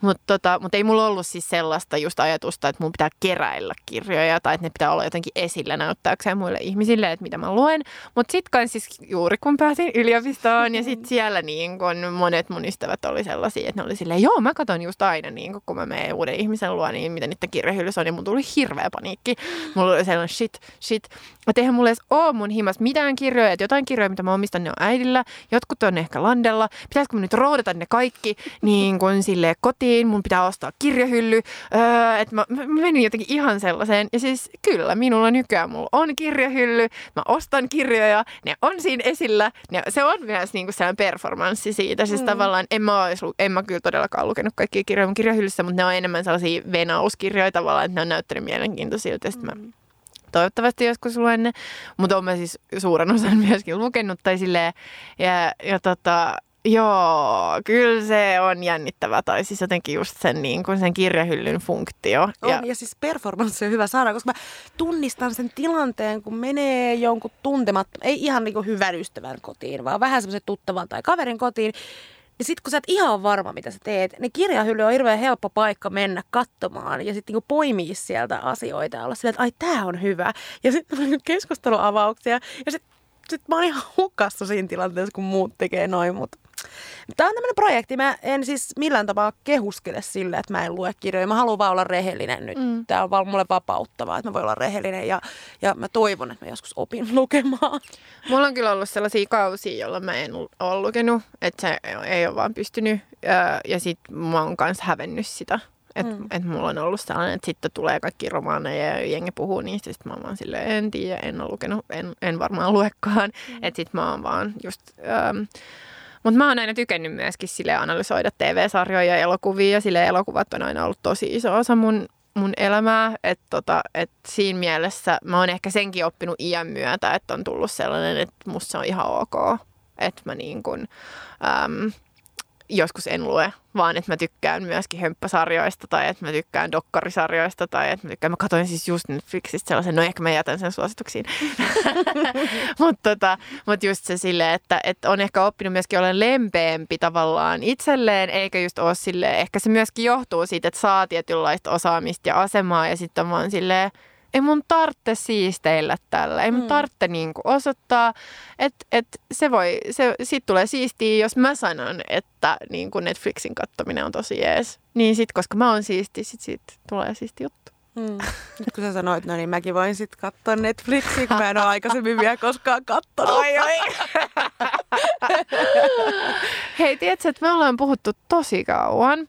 Mutta tota, mut ei mulla ollut siis sellaista just ajatusta, että mun pitää keräillä kirjoja tai että ne pitää olla jotenkin esillä näyttääkseen muille ihmisille, että mitä mä luen. Mutta sitten siis juuri kun pääsin yliopistoon ja sitten siellä niin kun monet mun ystävät oli sellaisia, että ne oli silleen, joo mä katson just aina niin kun, mä menen uuden ihmisen luo, niin mitä niiden kirjahyllyssä on. Ja mun tuli hirveä paniikki. Mulla oli sellainen shit, shit. Että eihän mulla edes ole mun himas mitään kirjoja, että jotain kirjoja, mitä mä omistan, ne on äidillä. Jotkut on ehkä landella. Pitäisikö mä nyt roudata ne kaikki niin kun sille kotiin? kotiin, mun pitää ostaa kirjahylly. Öö, että mä, mä menin jotenkin ihan sellaiseen. Ja siis kyllä, minulla nykyään mulla on kirjahylly. Mä ostan kirjoja, ne on siinä esillä. Ne, se se on myös niinku sellainen performanssi siitä. Siis mm. tavallaan en mä, olisi, en mä kyllä todellakaan lukenut kaikkia kirjoja mun kirjahyllyssä, mutta ne on enemmän sellaisia venauskirjoja tavallaan, että ne on näyttänyt mielenkiintoisilta. Sitten mä toivottavasti joskus luen ne, mutta olen siis suuren osan myöskin lukenut tai silleen, ja, ja tota, Joo, kyllä se on jännittävä. Tai siis jotenkin just sen, niin kuin sen kirjahyllyn funktio. On, ja, ja siis performance on hyvä saada, koska mä tunnistan sen tilanteen, kun menee jonkun tuntemattoman, ei ihan niin kuin hyvän ystävän kotiin, vaan vähän semmoisen tuttavan tai kaverin kotiin. Ja sitten kun sä et ihan varma, mitä sä teet, niin kirjahylly on hirveän helppo paikka mennä katsomaan ja sitten niinku poimia sieltä asioita ja olla silleen, että ai tää on hyvä. Ja sitten keskusteluavauksia ja sitten sit mä oon ihan hukassa siinä tilanteessa, kun muut tekee noin, mutta Tämä on tämmöinen projekti. Mä en siis millään tapaa kehuskele sille, että mä en lue kirjoja. Mä haluan vaan olla rehellinen nyt. Mm. Tämä on vaan mulle vapauttavaa, että mä voin olla rehellinen ja, ja mä toivon, että mä joskus opin lukemaan. Mulla on kyllä ollut sellaisia kausia, joilla mä en ole lukenut, että se ei ole vaan pystynyt. Ja, ja sit mä oon kanssa hävennyt sitä. Että mm. et mulla on ollut sellainen, että sitten tulee kaikki romaaneja ja jengi puhuu niistä. Sitten mä oon vaan silleen, en tiedä, en ole lukenut, en, en varmaan luekaan. Mm. Että sitten mä oon vaan just... Ähm, mutta mä oon aina tykännyt myöskin sille analysoida TV-sarjoja ja elokuvia. Sille elokuvat on aina ollut tosi iso osa mun, mun elämää. Että tota, et siinä mielessä mä oon ehkä senkin oppinut iän myötä, että on tullut sellainen, että musta se on ihan ok. Että mä niin kun, äm, joskus en lue, vaan että mä tykkään myöskin hömppäsarjoista tai että mä tykkään dokkarisarjoista tai että mä tykkään, mä katsoin siis just Netflixistä sellaisen, no ehkä mä jätän sen suosituksiin. Mutta tota, mut just se silleen, että, että on ehkä oppinut myöskin olen lempeämpi tavallaan itselleen, eikä just ole silleen, ehkä se myöskin johtuu siitä, että saa tietynlaista osaamista ja asemaa ja sitten on vaan silleen, ei mun tarvitse siisteillä tällä, ei mun mm. tarvitse niinku osoittaa, että et se voi, se, siitä tulee siistiä, jos mä sanon, että niinku Netflixin kattominen on tosi jees. Niin sit, koska mä oon siisti, sit siitä tulee siisti juttu. Mm. Nyt kun sä sanoit, no niin mäkin voin sitten katsoa Netflixiä, kun mä en ole aikaisemmin vielä koskaan katsonut. Oi, oi. Hei, tiedätkö, että me ollaan puhuttu tosi kauan.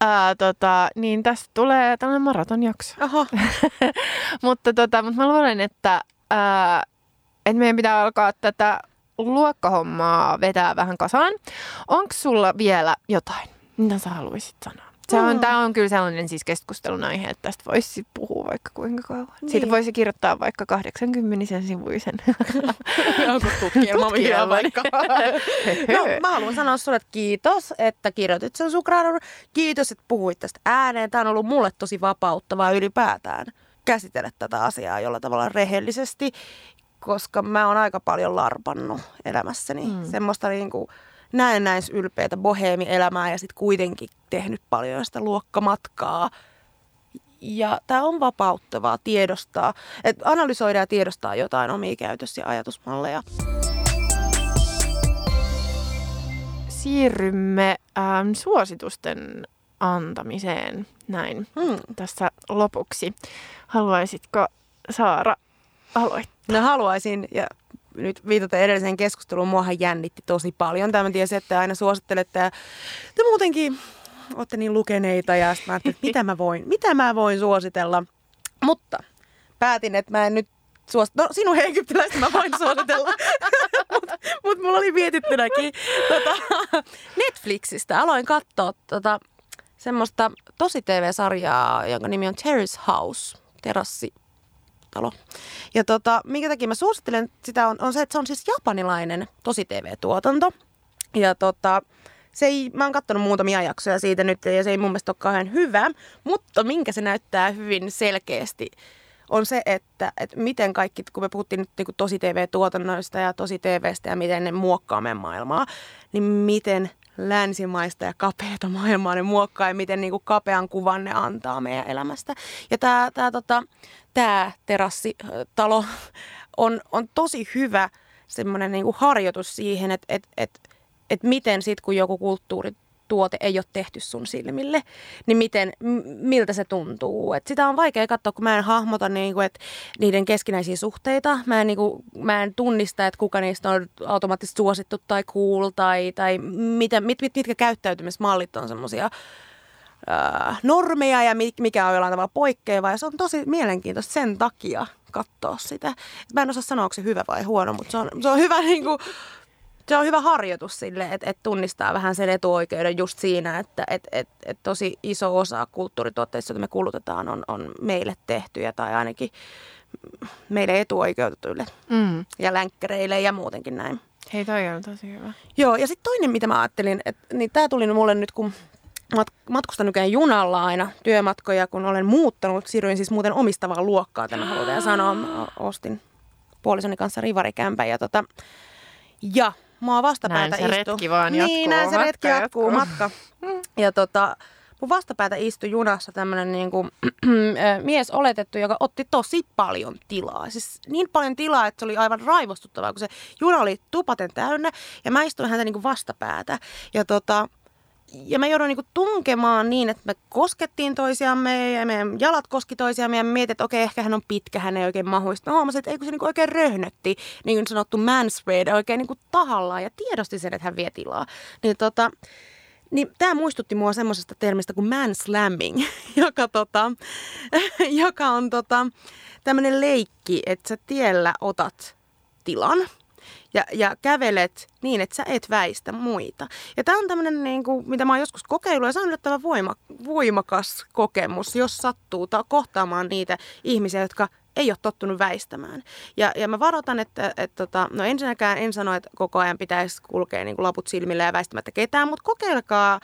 Ää, tota, niin tästä tulee tällainen maratonjakso. Mutta, tota, mutta mä luulen, että, ää, että meidän pitää alkaa tätä luokkahommaa vetää vähän kasaan. Onko sulla vielä jotain, mitä sä haluaisit sanoa? Se on, mm. Tämä on kyllä sellainen siis keskustelun aihe, että tästä voisi puhua vaikka kuinka kauan. Niin. Siitä voisi kirjoittaa vaikka 80 sivuisen. Joku tutkielma vaikka. no, mä haluan sanoa sulle että kiitos, että kirjoitit sen sukraadun. Kiitos, että puhuit tästä ääneen. Tämä on ollut mulle tosi vapauttavaa ylipäätään käsitellä tätä asiaa jolla tavalla rehellisesti, koska mä oon aika paljon larpannut elämässäni. Mm. Semmoista niin kuin, näennäis ylpeätä boheemielämää ja sitten kuitenkin tehnyt paljon sitä luokkamatkaa. Ja tämä on vapauttavaa tiedostaa, että analysoida ja tiedostaa jotain omia käytös- ja ajatusmalleja. Siirrymme ähm, suositusten antamiseen näin hmm. tässä lopuksi. Haluaisitko Saara aloittaa? No haluaisin ja nyt viitaten edelliseen keskusteluun, muahan jännitti tosi paljon. Tämä tiesin, että aina suosittelette ja te muutenkin olette niin lukeneita ja sitten mä että mitä mä voin, mitä mä voin suositella. Mutta päätin, että mä en nyt suositella. No sinun egyptiläistä mä voin suositella, mutta mut mulla oli mietittynäkin tota, Netflixistä. Aloin katsoa tota, semmoista tosi TV-sarjaa, jonka nimi on Terrace House, terassi talo. Ja tota, minkä takia mä suosittelen sitä on, on se, että se on siis japanilainen tosi TV-tuotanto. Ja tota, se ei, mä oon katsonut muutamia jaksoja siitä nyt ja se ei mun mielestä ole kauhean hyvä, mutta minkä se näyttää hyvin selkeästi on se, että, että miten kaikki, kun me puhuttiin nyt niin tosi TV-tuotannoista ja tosi TVstä ja miten ne muokkaa meidän maailmaa, niin miten länsimaista ja kapeata maailmaa ne muokkaa ja miten niin kuin kapean kuvan ne antaa meidän elämästä. Ja tämä tää, tota, tää terassitalo on, on tosi hyvä semmoinen niin kuin harjoitus siihen, että et, et, et miten sitten kun joku kulttuuri tuote ei ole tehty sun silmille, niin miten, miltä se tuntuu. Et sitä on vaikea katsoa, kun mä en hahmota niinku, et niiden keskinäisiä suhteita. Mä en, niinku, mä en tunnista, että kuka niistä on automaattisesti suosittu tai cool tai, tai mitä, mit, mit, mitkä käyttäytymismallit on semmoisia normeja ja mikä on jollain tavalla poikkeava. Ja se on tosi mielenkiintoista sen takia katsoa sitä. Mä en osaa sanoa, onko se hyvä vai huono, mutta se on, se on hyvä niin kuin, se on hyvä harjoitus sille, että, että tunnistaa vähän sen etuoikeuden just siinä, että että että että tosi iso osa kulttuurituotteista, joita me kulutetaan, on, on meille tehtyjä tai ainakin meille etuoikeutetuille mm. ja länkkäreille ja muutenkin näin. Hei, toi on tosi hyvä. Joo, ja sitten toinen, mitä mä ajattelin, että niin tämä tuli mulle nyt, kun mat- matkustan nykyään junalla aina työmatkoja, kun olen muuttanut. Siirryin siis muuten omistavaa luokkaa, tämä halutaan sanoa. Mä ostin puolisoni kanssa rivarikämpän ja tota, ja mua vastapäätä näin se retki vaan jatkuu. Niin, näin se matka retki jatkuu, jatkuu. matka. Ja tota, mun vastapäätä istui junassa tämmöinen niin kuin, mies oletettu, joka otti tosi paljon tilaa. Siis niin paljon tilaa, että se oli aivan raivostuttavaa, kun se juna oli tupaten täynnä ja mä istuin häntä niin kuin vastapäätä. Ja tota, ja mä joudun niinku tunkemaan niin, että me koskettiin toisiamme ja meidän jalat koski toisiamme ja mietin, että okei, ehkä hän on pitkä, hän ei oikein mahu. Sitten mä huomasin, että ei kun se niinku oikein röhnötti, niin kuin sanottu manspread, oikein niinku tahallaan ja tiedosti sen, että hän vie tilaa. Niin tota, niin tämä muistutti mua semmoisesta termistä kuin manslamming, joka, tota, joka on tota, tämmöinen leikki, että sä tiellä otat tilan ja, ja kävelet niin, että sä et väistä muita. Ja tämä on tämmöinen, niin mitä mä oon joskus kokeillut, ja se on yllättävän voima, voimakas kokemus, jos sattuu ta- kohtaamaan niitä ihmisiä, jotka ei ole tottunut väistämään. Ja, ja mä varoitan, että, että tota, no ensinnäkään en sano, että koko ajan pitäisi kulkea niin kuin laput silmillä ja väistämättä ketään, mutta kokeilkaa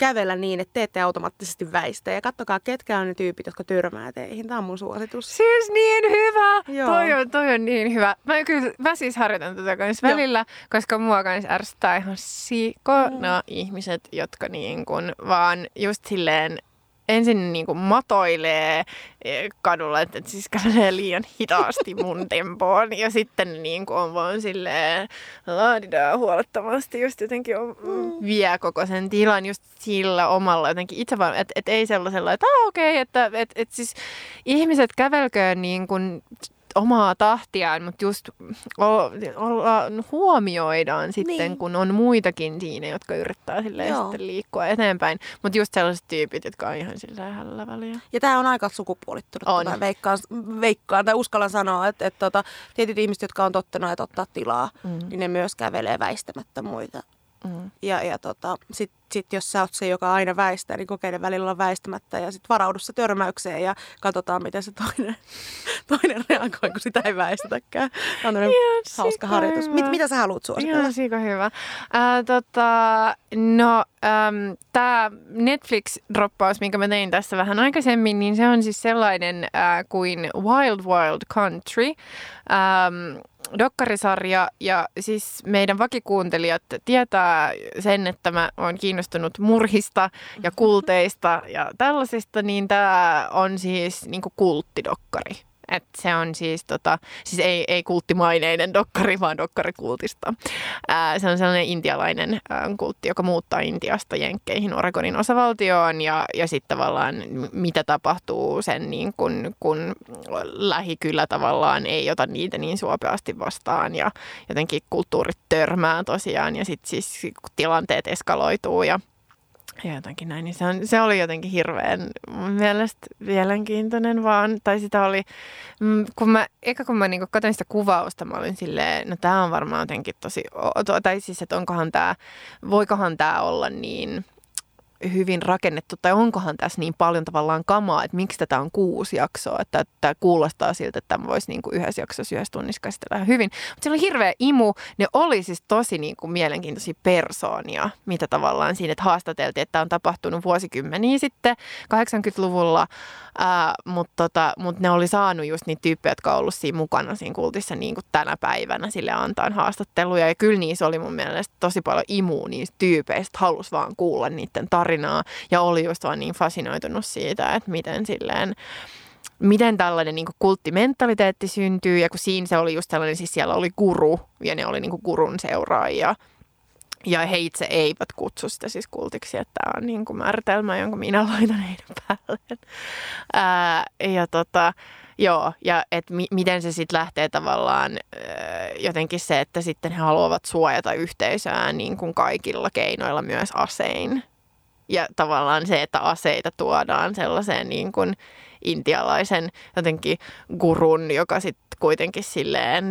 kävellä niin, että te ette automaattisesti väistä. Ja kattokaa, ketkä on ne tyypit, jotka törmää teihin. Tämä on mun suositus. Siis niin hyvä! Joo. Toi on, toi on niin hyvä. Mä, kyllä, mä siis harjoitan tätä kanssa Joo. välillä, koska mua kanssa ärsyttää ihan sikona mm. ihmiset, jotka niin kun vaan just silleen ensin niin kuin matoilee eh, kadulla, että, että siis kävelee liian hitaasti mun tempoon. Ja sitten niin kuin on vaan silleen laadidaa huolettomasti just jotenkin on, mm. vie koko sen tilan just sillä omalla jotenkin itse vaan, että, että ei sellaisella, että ah, okei, okay, että, että, että siis ihmiset kävelköön niin kuin omaa tahtiaan, mutta just olla, huomioidaan sitten, Niin. kun on muitakin siinä, jotka yrittää sitten liikkua eteenpäin. Mutta just sellaiset tyypit, jotka on ihan silleen hällä väliä. Ja tämä on aika sukupuolittunut. On. Mä veikkaan, veikkaan tai uskallan sanoa, että, että, että tietyt ihmiset, jotka on tottuneet ottaa tilaa, mm. niin ne myös kävelee väistämättä muita. Mm. Ja, ja tota, sitten sit jos sä oot se, joka aina väistää, niin kokeile välillä olla väistämättä ja sitten varaudu se törmäykseen ja katsotaan, miten se toinen, toinen reagoi, kun sitä ei väistetäkään. Tämä on hauska harjoitus. hyvä. Mit, mitä sä haluat suositella? Ihan sika hyvä. Ää, tota, no, tämä Netflix-droppaus, minkä mä tein tässä vähän aikaisemmin, niin se on siis sellainen ää, kuin Wild Wild Country. Ähm, dokkarisarja ja siis meidän vakikuuntelijat tietää sen, että mä oon kiinnostunut murhista ja kulteista ja tällaisista, niin tämä on siis niinku kulttidokkari. Et se on siis, tota, siis ei, ei kulttimaineinen dokkari, vaan dokkarikultista. Ää, se on sellainen intialainen ää, kultti, joka muuttaa Intiasta Jenkkeihin, Oregonin osavaltioon ja, ja sitten tavallaan mitä tapahtuu sen, niin kun, kun lähikylä tavallaan ei ota niitä niin suopeasti vastaan ja jotenkin kulttuurit törmää tosiaan ja sitten siis tilanteet eskaloituu ja ja jotenkin näin, niin se, on, se oli jotenkin hirveän mun mielestä mielenkiintoinen vaan, tai sitä oli, mm, kun mä, eka kun mä niinku katsoin sitä kuvausta, mä olin silleen, no tää on varmaan jotenkin tosi, tai siis, että onkohan tää, voikohan tää olla niin hyvin rakennettu, tai onkohan tässä niin paljon tavallaan kamaa, että miksi tätä on kuusi jaksoa, että tämä kuulostaa siltä, että tämä voisi niin kuin yhdessä jaksossa, yhdessä tunnissa käsitellä hyvin. Mutta siellä oli hirveä imu, ne oli siis tosi niin kuin mielenkiintoisia persoonia, mitä tavallaan siinä, että haastateltiin, että tämä on tapahtunut vuosikymmeniä sitten, 80-luvulla, ää, mutta tota, mut ne oli saanut just niitä tyyppejä, jotka on ollut siinä mukana siinä kultissa niin kuin tänä päivänä sille antaa haastatteluja, ja kyllä niissä oli mun mielestä tosi paljon imua niistä tyypeistä, halus vaan kuulla niiden tarinaa, ja oli just vaan niin fasinoitunut siitä, että miten silleen, miten tällainen niin kulttimentaliteetti syntyy, ja kun siinä se oli just sellainen, siis siellä oli guru, ja ne oli niin kuin gurun seuraajia, ja he itse eivät kutsu sitä siis kultiksi, että tämä on niin kuin määritelmä, jonka minä laitan heidän päälleen. Ää, ja tota, joo, ja et mi- miten se sitten lähtee tavallaan ää, jotenkin se, että sitten he haluavat suojata yhteisöään niin kuin kaikilla keinoilla myös asein. Ja tavallaan se, että aseita tuodaan sellaiseen niin kuin intialaisen jotenkin gurun, joka sitten kuitenkin silleen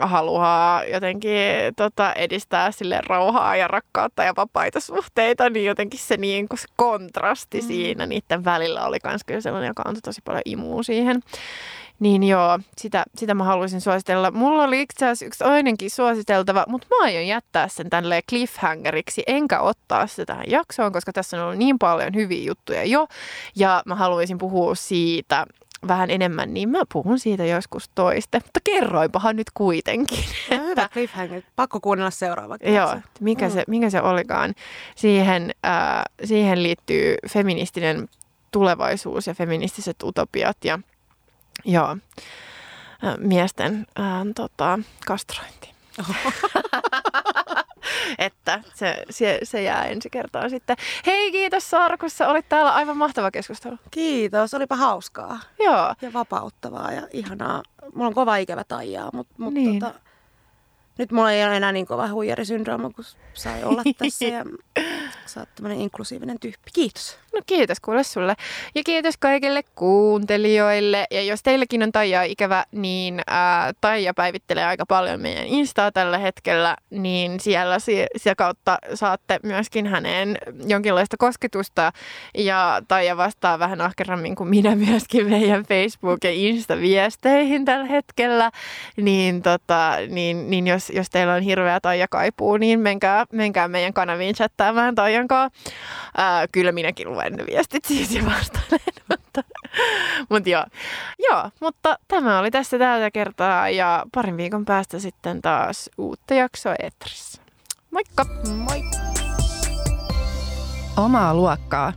haluaa jotenkin tota, edistää sille rauhaa ja rakkautta ja vapaita suhteita, niin jotenkin se, niin se kontrasti mm. siinä niiden välillä oli myös kyllä sellainen, joka antoi tosi paljon imua siihen. Niin joo, sitä, sitä mä haluaisin suositella. Mulla oli itse asiassa yksi toinenkin suositeltava, mutta mä aion jättää sen tälle cliffhangeriksi, enkä ottaa sitä tähän jaksoon, koska tässä on ollut niin paljon hyviä juttuja jo. Ja mä haluaisin puhua siitä vähän enemmän, niin mä puhun siitä joskus toiste. Mutta kerroinpahan nyt kuitenkin. No, hyvä cliffhanger. Pakko kuunnella seuraava. Joo, mikä, mm. se, mikä se olikaan. Siihen, äh, siihen liittyy feministinen tulevaisuus ja feministiset utopiat ja joo, miesten äh, tota, kastrointi. että se, se, se jää ensi kertaa sitten. Hei, kiitos Sarkussa, olit täällä aivan mahtava keskustelu. Kiitos, olipa hauskaa. Joo. Ja vapauttavaa ja ihanaa. Mulla on kova ikävä taijaa, mutta mut niin. tota, nyt mulla ei ole enää niin kova huijarisyndrooma kuin sai olla tässä ja sä oot tämmönen inklusiivinen tyyppi. Kiitos. No kiitos kuule sulle. Ja kiitos kaikille kuuntelijoille. Ja jos teillekin on Taija ikävä, niin ää, Taija päivittelee aika paljon meidän Instaa tällä hetkellä, niin siellä sitä kautta saatte myöskin häneen jonkinlaista kosketusta. Ja Taija vastaa vähän ahkerammin kuin minä myöskin meidän Facebook- ja Insta-viesteihin tällä hetkellä. Niin, tota, niin, niin jos, jos teillä on hirveä Taija kaipuu, niin menkää, menkää meidän kanaviin chattaamaan Taijan kanssa. Ää, kyllä minäkin luen ne viestit siis ja vastailen. mutta, mutta joo. joo, mutta tämä oli tässä tällä kertaa ja parin viikon päästä sitten taas uutta jaksoa Etrissä. Moikka! Moi! Omaa luokkaa